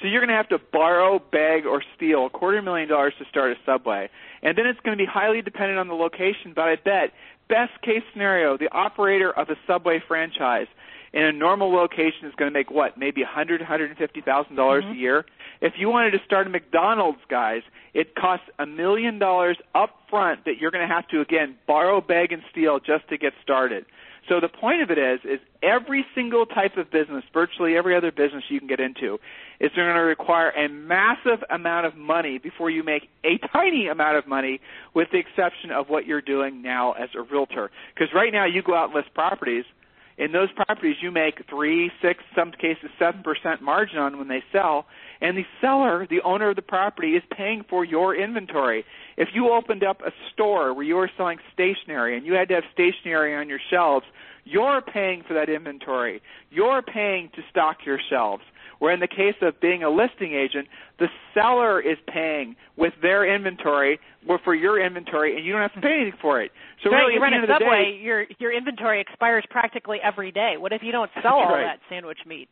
So you're going to have to borrow, beg, or steal a quarter million dollars to start a subway, and then it's going to be highly dependent on the location. But I bet best case scenario, the operator of a subway franchise in a normal location is going to make what, maybe a hundred, hundred and fifty thousand dollars Mhm. a year. If you wanted to start a McDonald's, guys, it costs a million dollars up front that you're going to have to again borrow, beg, and steal just to get started. So the point of it is, is every single type of business, virtually every other business you can get into, is going to require a massive amount of money before you make a tiny amount of money, with the exception of what you're doing now as a realtor. Because right now you go out and list properties. In those properties, you make three, six, some cases seven percent margin on when they sell, and the seller, the owner of the property, is paying for your inventory. If you opened up a store where you were selling stationery and you had to have stationery on your shelves, you're paying for that inventory. You're paying to stock your shelves. Where in the case of being a listing agent, the seller is paying with their inventory or for your inventory, and you don't have to pay anything for it. So right, really, you run a end of the subway, day, your your inventory expires practically every day. What if you don't sell all right. that sandwich meat?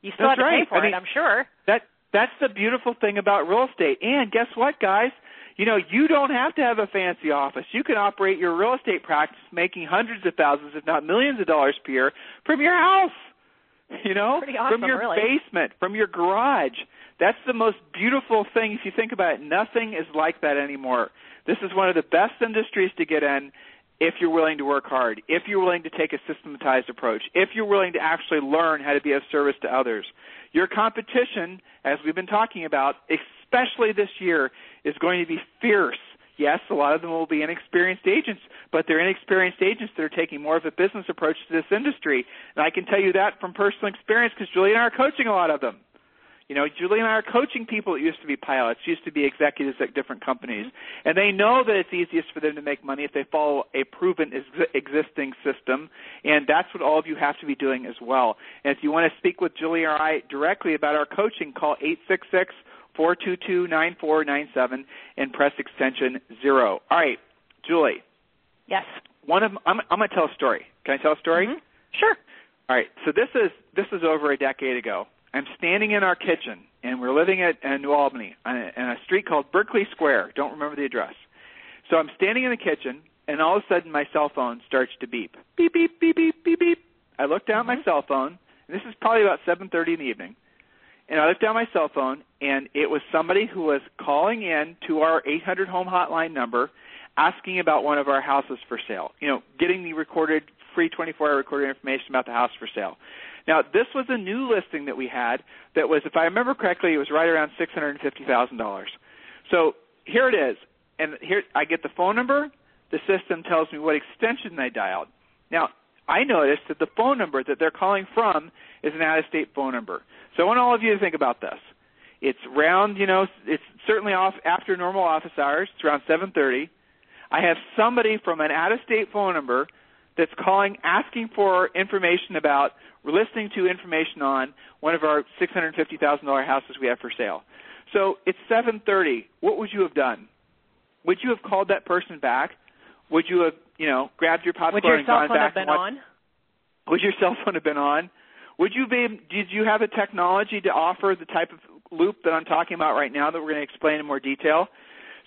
You still That's have to right. pay for I mean- it, I'm sure. That that's the beautiful thing about real estate. And guess what, guys? You know, you don't have to have a fancy office. You can operate your real estate practice making hundreds of thousands, if not millions of dollars per year from your house. You know, awesome, from your really. basement, from your garage. That's the most beautiful thing if you think about it. Nothing is like that anymore. This is one of the best industries to get in if you're willing to work hard, if you're willing to take a systematized approach, if you're willing to actually learn how to be of service to others. Your competition, as we've been talking about, especially this year, is going to be fierce. Yes, a lot of them will be inexperienced agents, but they're inexperienced agents that are taking more of a business approach to this industry. And I can tell you that from personal experience because Julie and I are coaching a lot of them. You know, Julie and I are coaching people that used to be pilots, used to be executives at different companies, mm-hmm. and they know that it's easiest for them to make money if they follow a proven ex- existing system, and that's what all of you have to be doing as well. And if you want to speak with Julie or I directly about our coaching, call eight six six four two two nine four nine seven and press extension zero. All right, Julie. Yes. One of I'm, I'm going to tell a story. Can I tell a story? Mhm. Sure. All right. So this is this is over a decade ago. I'm standing in our kitchen, and we're living at uh, New Albany on a, on a street called Berkeley Square. Don't remember the address. So I'm standing in the kitchen, and all of a sudden my cell phone starts to beep, beep, beep, beep, beep, beep, beep. I look down at my cell phone, and this is probably about 7:30 in the evening. And I looked down my cell phone, and it was somebody who was calling in to our 800 home hotline number, asking about one of our houses for sale. You know, getting the recorded free 24-hour recorded information about the house for sale. Now, this was a new listing that we had that was, if I remember correctly, it was right around $650,000. So here it is, and here I get the phone number. The system tells me what extension they dialed. Now, I noticed that the phone number that they're calling from is an out-of-state phone number. So I want all of you to think about this. It's around, you know, it's certainly off after normal office hours. It's around 7:30. I have somebody from an out-of-state phone number that's calling asking for information about listening to information on one of our $650,000 houses we have for sale. So it's 7:30. What would you have done? Would you have called that person back? Would you have, you know, grabbed your popcorn Would your and cell phone have been on? would your cell phone have been on? Would you be? Did you have a technology to offer the type of loop that I'm talking about right now that we're going to explain in more detail?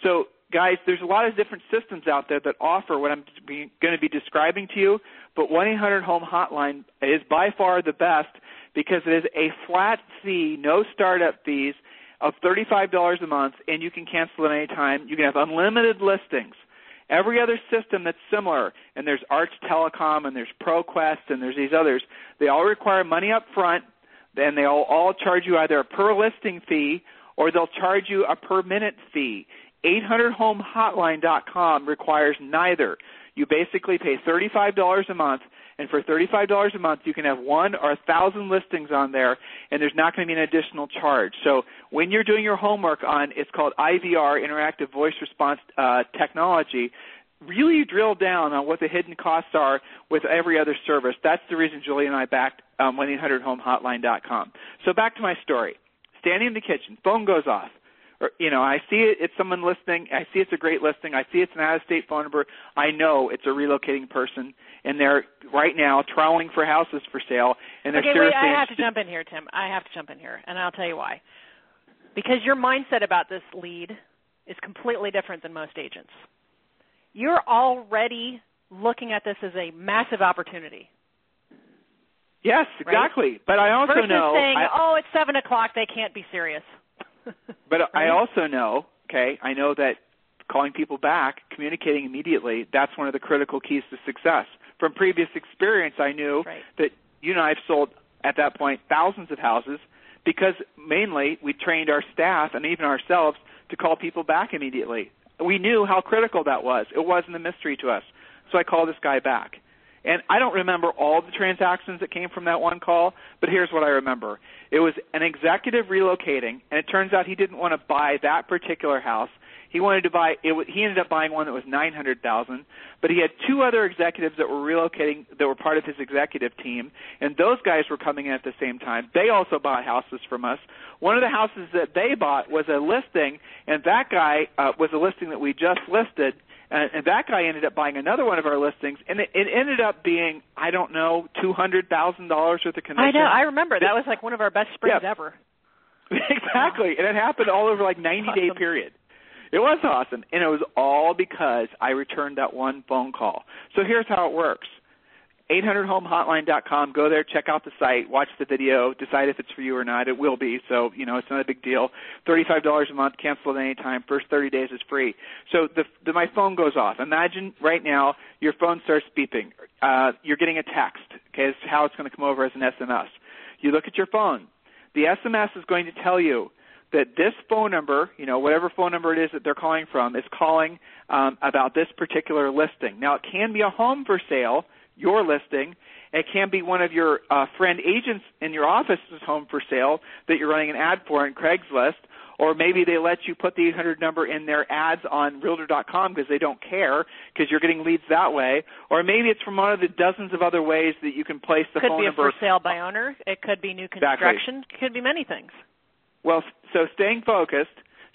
So, guys, there's a lot of different systems out there that offer what I'm be, going to be describing to you. But 1-800-HOME hotline is by far the best because it is a flat fee, no startup fees of $35 a month, and you can cancel at any time. You can have unlimited listings. Every other system that's similar, and there's Arch Telecom, and there's ProQuest, and there's these others, they all require money up front, then they'll all charge you either a per listing fee or they'll charge you a per minute fee. 800homehotline.com requires neither. You basically pay $35 a month, and for $35 a month, you can have one or a thousand listings on there, and there's not going to be an additional charge. So when you're doing your homework on, it's called IVR, Interactive Voice Response uh, Technology, really drill down on what the hidden costs are with every other service. That's the reason Julie and I backed um, 1-800-HOMEHOTLINE.com. So back to my story. Standing in the kitchen, phone goes off. Or, you know, I see it, it's someone listening. I see it's a great listing. I see it's an out-of-state phone number. I know it's a relocating person, and they're right now troweling for houses for sale. And they're okay, wait, seriously I have to jump in here, Tim. I have to jump in here, and I'll tell you why. Because your mindset about this lead is completely different than most agents. You're already looking at this as a massive opportunity. Yes, exactly. Right? But I also Versus know. saying, I, "Oh, it's seven o'clock. They can't be serious." but right? I also know. Okay, I know that calling people back, communicating immediately, that's one of the critical keys to success. From previous experience, I knew right. that you and I have sold at that point thousands of houses because mainly we trained our staff and even ourselves to call people back immediately. We knew how critical that was. It wasn't a mystery to us. So I called this guy back. And I don't remember all the transactions that came from that one call, but here's what I remember. It was an executive relocating, and it turns out he didn't want to buy that particular house. He wanted to buy it. He ended up buying one that was nine hundred thousand, but he had two other executives that were relocating that were part of his executive team, and those guys were coming in at the same time. They also bought houses from us. One of the houses that they bought was a listing, and that guy uh, was a listing that we just listed and, and that guy ended up buying another one of our listings, and it, it ended up being I don't know two hundred thousand dollars worth of commission. I know. I remember that was like one of our best springs yeah. ever. exactly, and it happened all over like ninety awesome. day period. It was awesome, and it was all because I returned that one phone call. So here's how it works. 800homehotline.com. Go there, check out the site, watch the video, decide if it's for you or not. It will be, so you know it's not a big deal. Thirty-five dollars a month, cancel at any time. First thirty days is free. So the, the my phone goes off. Imagine right now your phone starts beeping. Uh, you're getting a text. Okay, is how it's going to come over as an SMS. You look at your phone. The SMS is going to tell you that this phone number, you know, whatever phone number it is that they're calling from, is calling um, about this particular listing. Now, it can be a home for sale your listing. It can be one of your uh, friend agents in your office's home for sale that you're running an ad for in Craigslist, or maybe they let you put the 800 number in their ads on Realtor.com because they don't care because you're getting leads that way, or maybe it's from one of the dozens of other ways that you can place the It could phone be a for sale by owner. It could be new construction. Exactly. It could be many things. Well, so staying focused.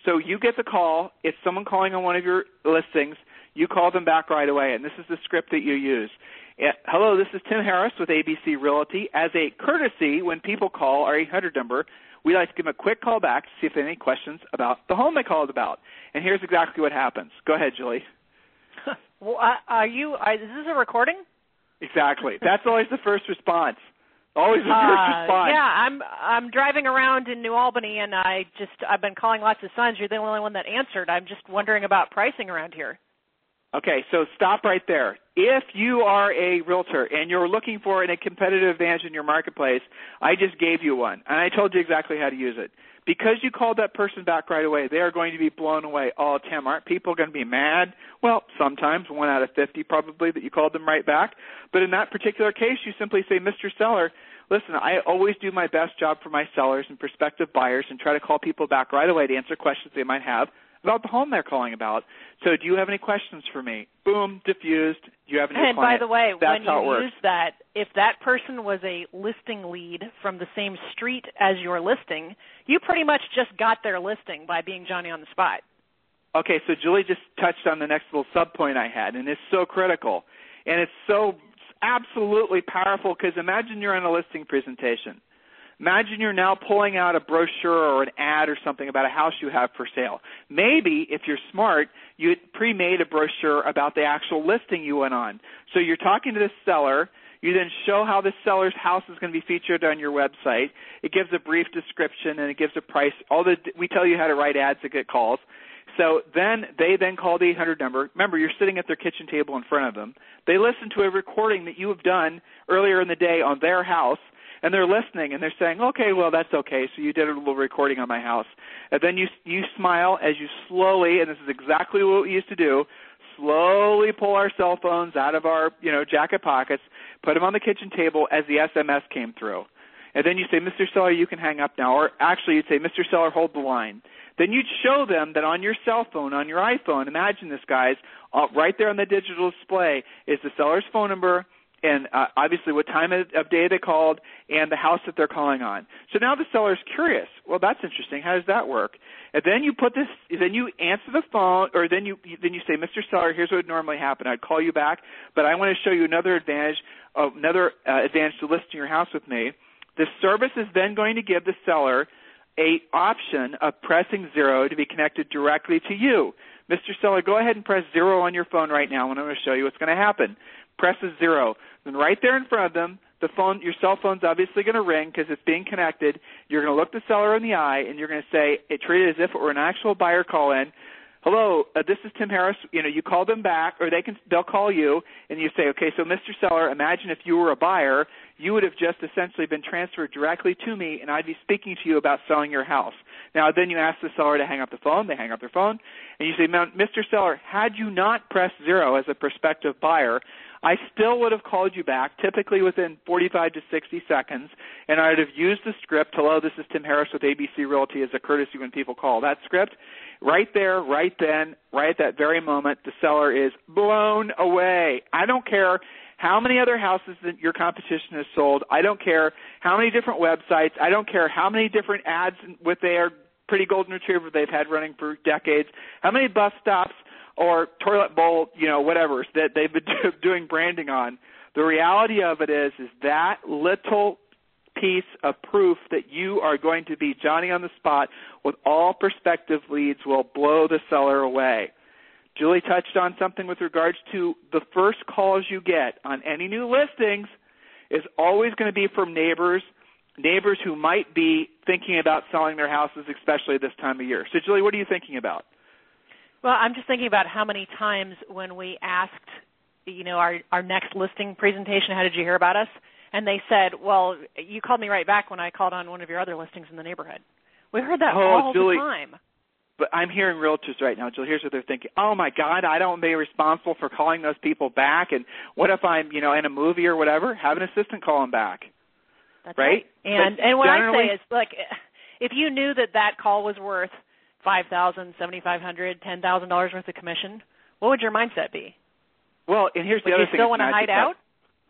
So you get the call. It's someone calling on one of your listings. You call them back right away, and this is the script that you use. Eh, hello, this is Tim Harris with ABC Realty. As a courtesy, when people call our 800 number, we like to give them a quick call back to see if they have any questions about the home they called about. And here's exactly what happens. Go ahead, Julie. well, are you? Are, is this a recording? Exactly. That's always the first response. Always the uh. Yeah, I'm I'm driving around in New Albany, and I just I've been calling lots of sons. You're the only one that answered. I'm just wondering about pricing around here. Okay, so stop right there. If you are a realtor and you're looking for a competitive advantage in your marketplace, I just gave you one, and I told you exactly how to use it. Because you called that person back right away, they are going to be blown away. Oh, Tim, aren't people going to be mad? Well, sometimes, one out of 50 probably, that you called them right back. But in that particular case, you simply say, Mr. Seller, listen, I always do my best job for my sellers and prospective buyers and try to call people back right away to answer questions they might have about the home they're calling about. So, do you have any questions for me? Boom, diffused. Do you have any? And by the way, That's when you use that, if that person was a listing lead from the same street as your listing, you pretty much just got their listing by being Johnny on the spot. Okay, so Julie just touched on the next little sub point I had, and it's so critical, and it's so absolutely powerful because imagine you're in a listing presentation. Imagine you're now pulling out a brochure or an ad or something about a house you have for sale. Maybe, if you're smart, you had pre-made a brochure about the actual listing you went on. So you're talking to the seller. You then show how the seller's house is going to be featured on your website. It gives a brief description and it gives a price. All the we tell you how to write ads to get calls. So then they then call the 800 number. Remember, you're sitting at their kitchen table in front of them. They listen to a recording that you have done earlier in the day on their house and they're listening and they're saying, "Okay, well that's okay. So you did a little recording on my house." And then you you smile as you slowly, and this is exactly what we used to do, slowly pull our cell phones out of our, you know, jacket pockets, put them on the kitchen table as the SMS came through. And then you say, "Mr. Seller, you can hang up now." Or actually you'd say, "Mr. Seller, hold the line." Then you'd show them that on your cell phone, on your iPhone, imagine this guys, uh, right there on the digital display is the seller's phone number and uh, obviously what time of, day they called and the house that they're calling on. So now the seller's curious. Well, that's interesting. How does that work? And then you put this, then you answer the phone, or then you then you say, Mr. Seller, here's what would normally happen. I'd call you back, but I want to show you another advantage, uh, another uh, advantage to listing your house with me. The service is then going to give the seller a option of pressing zero to be connected directly to you. Mr. Seller, go ahead and press zero on your phone right now and I'm going to show you what's going to happen. Presses zero. Then right there in front of them, the phone, your cell phone's obviously going to ring because it's being connected. You're going to look the seller in the eye and you're going to say, it treat it as if it were an actual buyer call in hello, uh, this is Tim Harris. You know, you call them back, or they can they'll call you, and you say, okay, so Mr. Seller, imagine if you were a buyer, you would have just essentially been transferred directly to me, and I'd be speaking to you about selling your house. Now, then you ask the seller to hang up the phone. They hang up their phone, and you say, Mr. Seller, had you not pressed zero as a prospective buyer, I still would have called you back, typically within 45 to 60 seconds, and I would have used the script, hello, this is Tim Harris with ABC Realty as a courtesy when people call. That script, right there, right then, right at that very moment, the seller is blown away. I don't care how many other houses that your competition has sold. I don't care how many different websites. I don't care how many different ads with their pretty golden retriever they've had running for decades. How many bus stops or toilet bowl, you know, whatever that they've been doing branding on. The reality of it is, is that little piece of proof that you are going to be Johnny on the spot with all prospective leads will blow the seller away. Julie touched on something with regards to the first calls you get on any new listings is always going to be from neighbors, neighbors who might be thinking about selling their houses, especially this time of year. So, Julie, what are you thinking about? Well, I'm just thinking about how many times when we asked, you know, our our next listing presentation, how did you hear about us? and they said, "Well, you called me right back when I called on one of your other listings in the neighborhood." We heard that oh, all Julie, the time. But I'm hearing realtors right now, Jill. Here's what they're thinking: Oh my God, I don't be responsible for calling those people back. And what if I'm, you know, in a movie or whatever? Have an assistant call them back. That's right. right. And and what I say is, like, if you knew that that call was worth five thousand, seventy five hundred, ten thousand dollars worth of commission, what would your mindset be? Well, and here's would the other you thing. still want to hide out?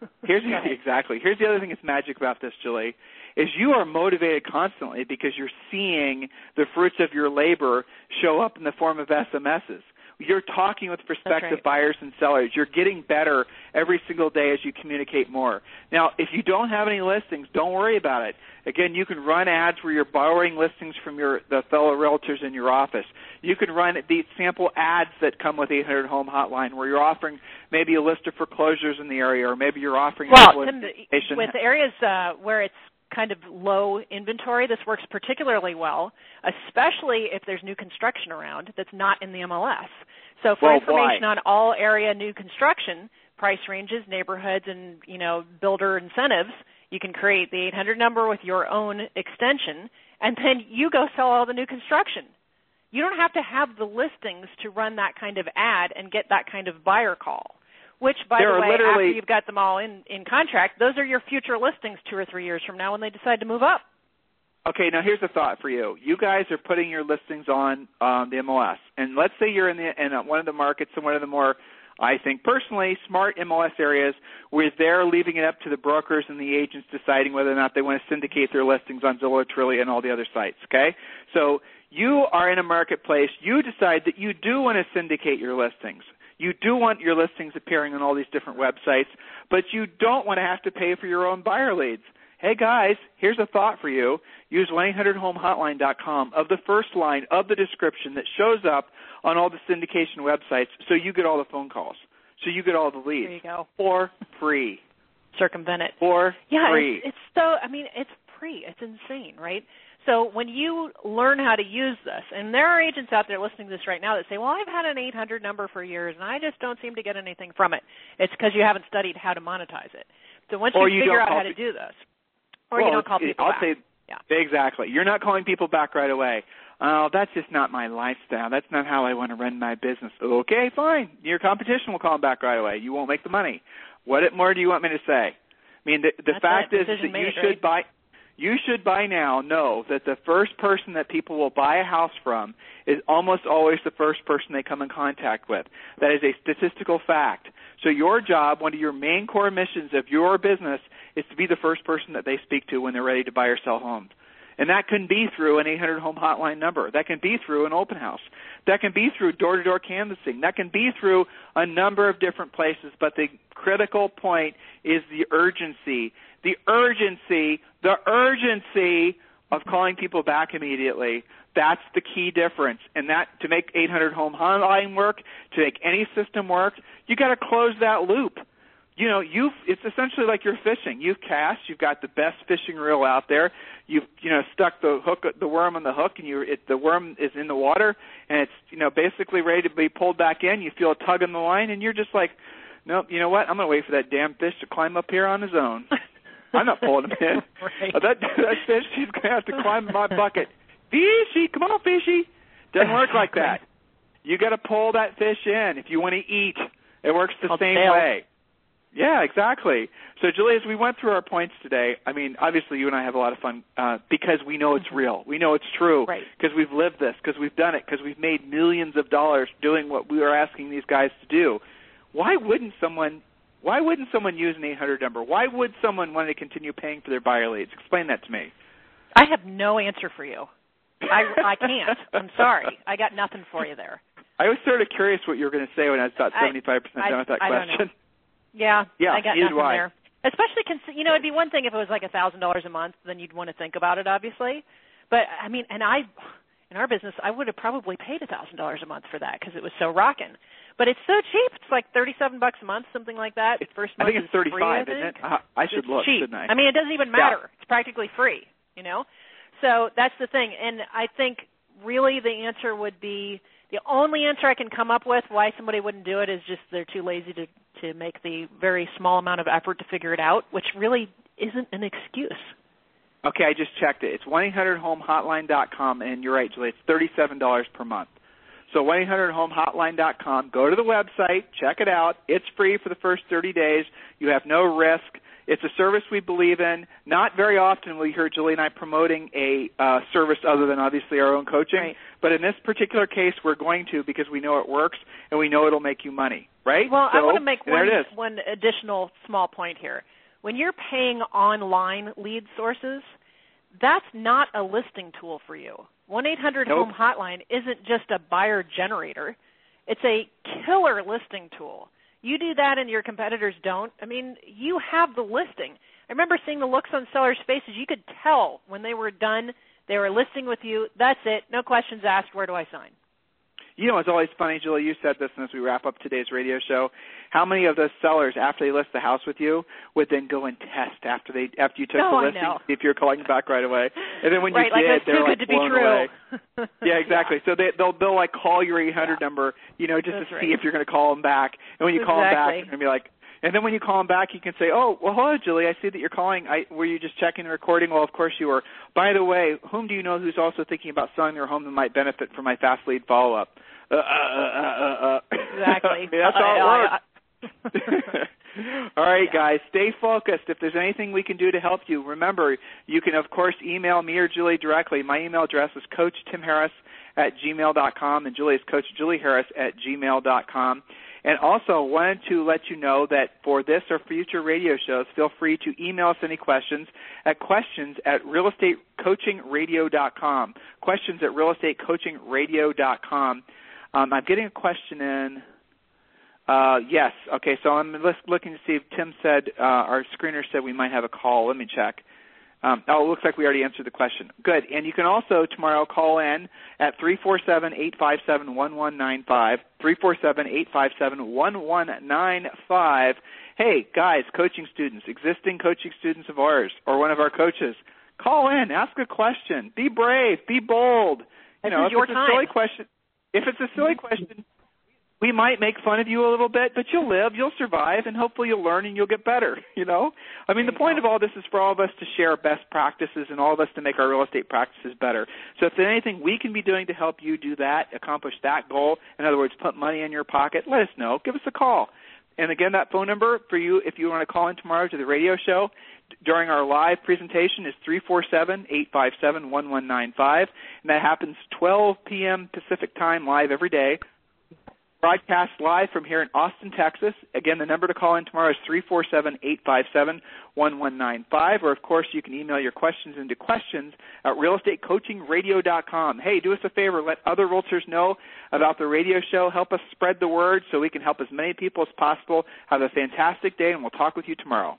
Here's exactly. Here's the other thing that's magic about this, Julie, is you are motivated constantly because you're seeing the fruits of your labor show up in the form of SMSs. You're talking with prospective right. buyers and sellers. You're getting better every single day as you communicate more. Now, if you don't have any listings, don't worry about it. Again, you can run ads where you're borrowing listings from your the fellow realtors in your office. You can run the sample ads that come with 800 Home Hotline where you're offering maybe a list of foreclosures in the area, or maybe you're offering well, Tim, with areas uh, where it's kind of low inventory, this works particularly well, especially if there's new construction around that's not in the MLS. So for well, information why? on all area new construction, price ranges, neighborhoods, and you know builder incentives, you can create the 800 number with your own extension, and then you go sell all the new construction. You don't have to have the listings to run that kind of ad and get that kind of buyer call. Which, by there the way, after you've got them all in in contract, those are your future listings two or three years from now when they decide to move up. Okay, now here's a thought for you. You guys are putting your listings on um, the MLS, and let's say you're in the in one of the markets and one of the more, I think personally, smart MLS areas where they're leaving it up to the brokers and the agents deciding whether or not they want to syndicate their listings on Zillow, Trulia, and all the other sites. Okay, so you are in a marketplace. You decide that you do want to syndicate your listings. You do want your listings appearing on all these different websites, but you don't want to have to pay for your own buyer leads. Hey guys, here's a thought for you. Use 1-800-HOME-HOTLINE.com of the first line of the description that shows up on all the syndication websites so you get all the phone calls. So you get all the leads. There you go. For free. Circumvent it. For yeah, free. It's, it's so, I mean, it's free. It's insane, right? So when you learn how to use this, and there are agents out there listening to this right now that say, "Well, I've had an 800 number for years, and I just don't seem to get anything from it." It's because you haven't studied how to monetize it. So once you, you figure out how to do this, or well, you don't call people I'll back. say yeah. exactly. You're not calling people back right away. Oh, that's just not my lifestyle. That's not how I want to run my business. Okay, fine. Your competition will call them back right away. You won't make the money. What more do you want me to say? I mean, the, the fact is that made, you right? should buy you should by now know that the first person that people will buy a house from is almost always the first person they come in contact with. That is a statistical fact. So your job, one of your main core missions of your business, is to be the first person that they speak to when they're ready to buy or sell homes. And that can be through an 800 home hotline number. That can be through an open house. That can be through door to door canvassing. That can be through a number of different places. But the critical point is the urgency. The urgency, the urgency of calling people back immediately. That's the key difference. And that to make 800 home hotline work, to make any system work, you got to close that loop. You know, you've it's essentially like you're fishing. You've cast, you've got the best fishing reel out there. You've you know stuck the hook, the worm on the hook, and you it, the worm is in the water, and it's you know basically ready to be pulled back in. You feel a tug on the line, and you're just like, nope. You know what? I'm gonna wait for that damn fish to climb up here on his own. I'm not pulling him in. right. That that fish, he's gonna have to climb my bucket. Fishy, come on, fishy. Doesn't work like that. You got to pull that fish in if you want to eat. It works the Called same bail. way. Yeah, exactly. So, Julie, as we went through our points today, I mean, obviously, you and I have a lot of fun uh, because we know it's real. We know it's true Right. because we've lived this, because we've done it, because we've made millions of dollars doing what we are asking these guys to do. Why wouldn't someone? Why wouldn't someone use an 800 number? Why would someone want to continue paying for their buyer leads? Explain that to me. I have no answer for you. I I can't. I'm sorry. I got nothing for you there. I was sort of curious what you were going to say when I was about 75% I- done with that I question. Yeah, Yeah, I got nothing there. Especially, cons- you know, it'd be one thing if it was like a thousand dollars a month, then you'd want to think about it, obviously. But I mean, and I, in our business, I would have probably paid a thousand dollars a month for that because it was so rocking. But it's so cheap; it's like thirty-seven bucks a month, something like that. It's- First I think it's is free, 35, I isn't it? think. I should it's look, cheap. shouldn't I? mean, it doesn't even Yeah. matter. It's practically free, you know. So that's the thing, and I think really the answer would be the only answer I can come up with why somebody wouldn't do it is just they're too lazy to to make the very small amount of effort to figure it out, which really isn't an excuse. Okay, I just checked it. It's 1-800-HOME-HOTLINE.com, and you're right, Julie. It's $37 per month. So 1-800-HOME-HOTLINE.com. Go to the website, check it out. It's free for the first 30 days. You have no risk. It's a service we believe in. Not very often will you hear Julie and I promoting a uh, service other than obviously our own coaching. Right. But in this particular case, we're going to because we know it works and we know it'll make you money. Right? Well, I want to make one, one additional small point here. When you're paying online lead sources, that's not a listing tool for you. 1 800 Nope. Home Hotline isn't just a buyer generator, it's a killer listing tool. You do that and your competitors don't. I mean, you have the listing. I remember seeing the looks on sellers' faces. You could tell when they were done, they were listing with you. That's it. No questions asked. Where do I sign? You know, it's always funny, Julie. You said this, and as we wrap up today's radio show, how many of those sellers, after they list the house with you, would then go and test after they after you took Oh, the listing, if you're calling back right away, and then when right, you like did, they're too like good to be blown true. away. Yeah, exactly. So they they'll they'll like call your 800 Yeah. number, you know, just That's to right. see if you're going to call them back. And when you call them back, Exactly. you're going to be like. And then when you call them back, you can say, "Oh, well, hello, Julie. I see that you're calling. I, were you just checking the recording? Well, of course you were. By the way, whom do you know who's also thinking about selling their home that might benefit from my fast lead follow-up?" Uh, uh, uh, uh, uh. Exactly. That's how it works. All right, guys, stay focused. If there's anything we can do to help you, remember, you can, of course, email me or Julie directly. My email address is coachtimharris at gmail.com, and Julie is coach Julie Harris at gmail.com. And also wanted to let you know that for this or future radio shows, feel free to email us any questions at questions at realestatecoachingradio.com. Questions at realestatecoachingradio.com. Um, I'm getting a question in. Uh, yes. Okay. So I'm looking to see if Tim said uh, our screener said we might have a call. Let me check. Um, oh, it looks like we already answered the question. Good. And you can also tomorrow call in at three four seven eight five seven one one nine five. Three four seven eight five seven one one nine five. Hey guys, coaching students, existing coaching students of ours, or one of our coaches, call in, ask a question, be brave, be bold. You This know, if your it's a silly question, if it's a silly question, we might make fun of you a little bit, but you'll live, you'll survive, and hopefully you'll learn and you'll get better. You know, I mean, the point of all this is for all of us to share best practices and all of us to make our real estate practices better. So, if there's anything we can be doing to help you do that, accomplish that goal, in other words, put money in your pocket, let us know. Give us a call. And again, that phone number for you, if you want to call in tomorrow to the radio show during our live presentation, is three four seven eight five seven one one nine five, and that happens 12 p.m. Pacific time live every day broadcast live from here in Austin, Texas. Again, the number to call in tomorrow is three four seven eight five seven one one nine five. Or, of course, you can email your questions into questions at realestatecoachingradio.com. Hey, do us a favor. Let other realtors know about the radio show. Help us spread the word so we can help as many people as possible. Have a fantastic day, and we'll talk with you tomorrow.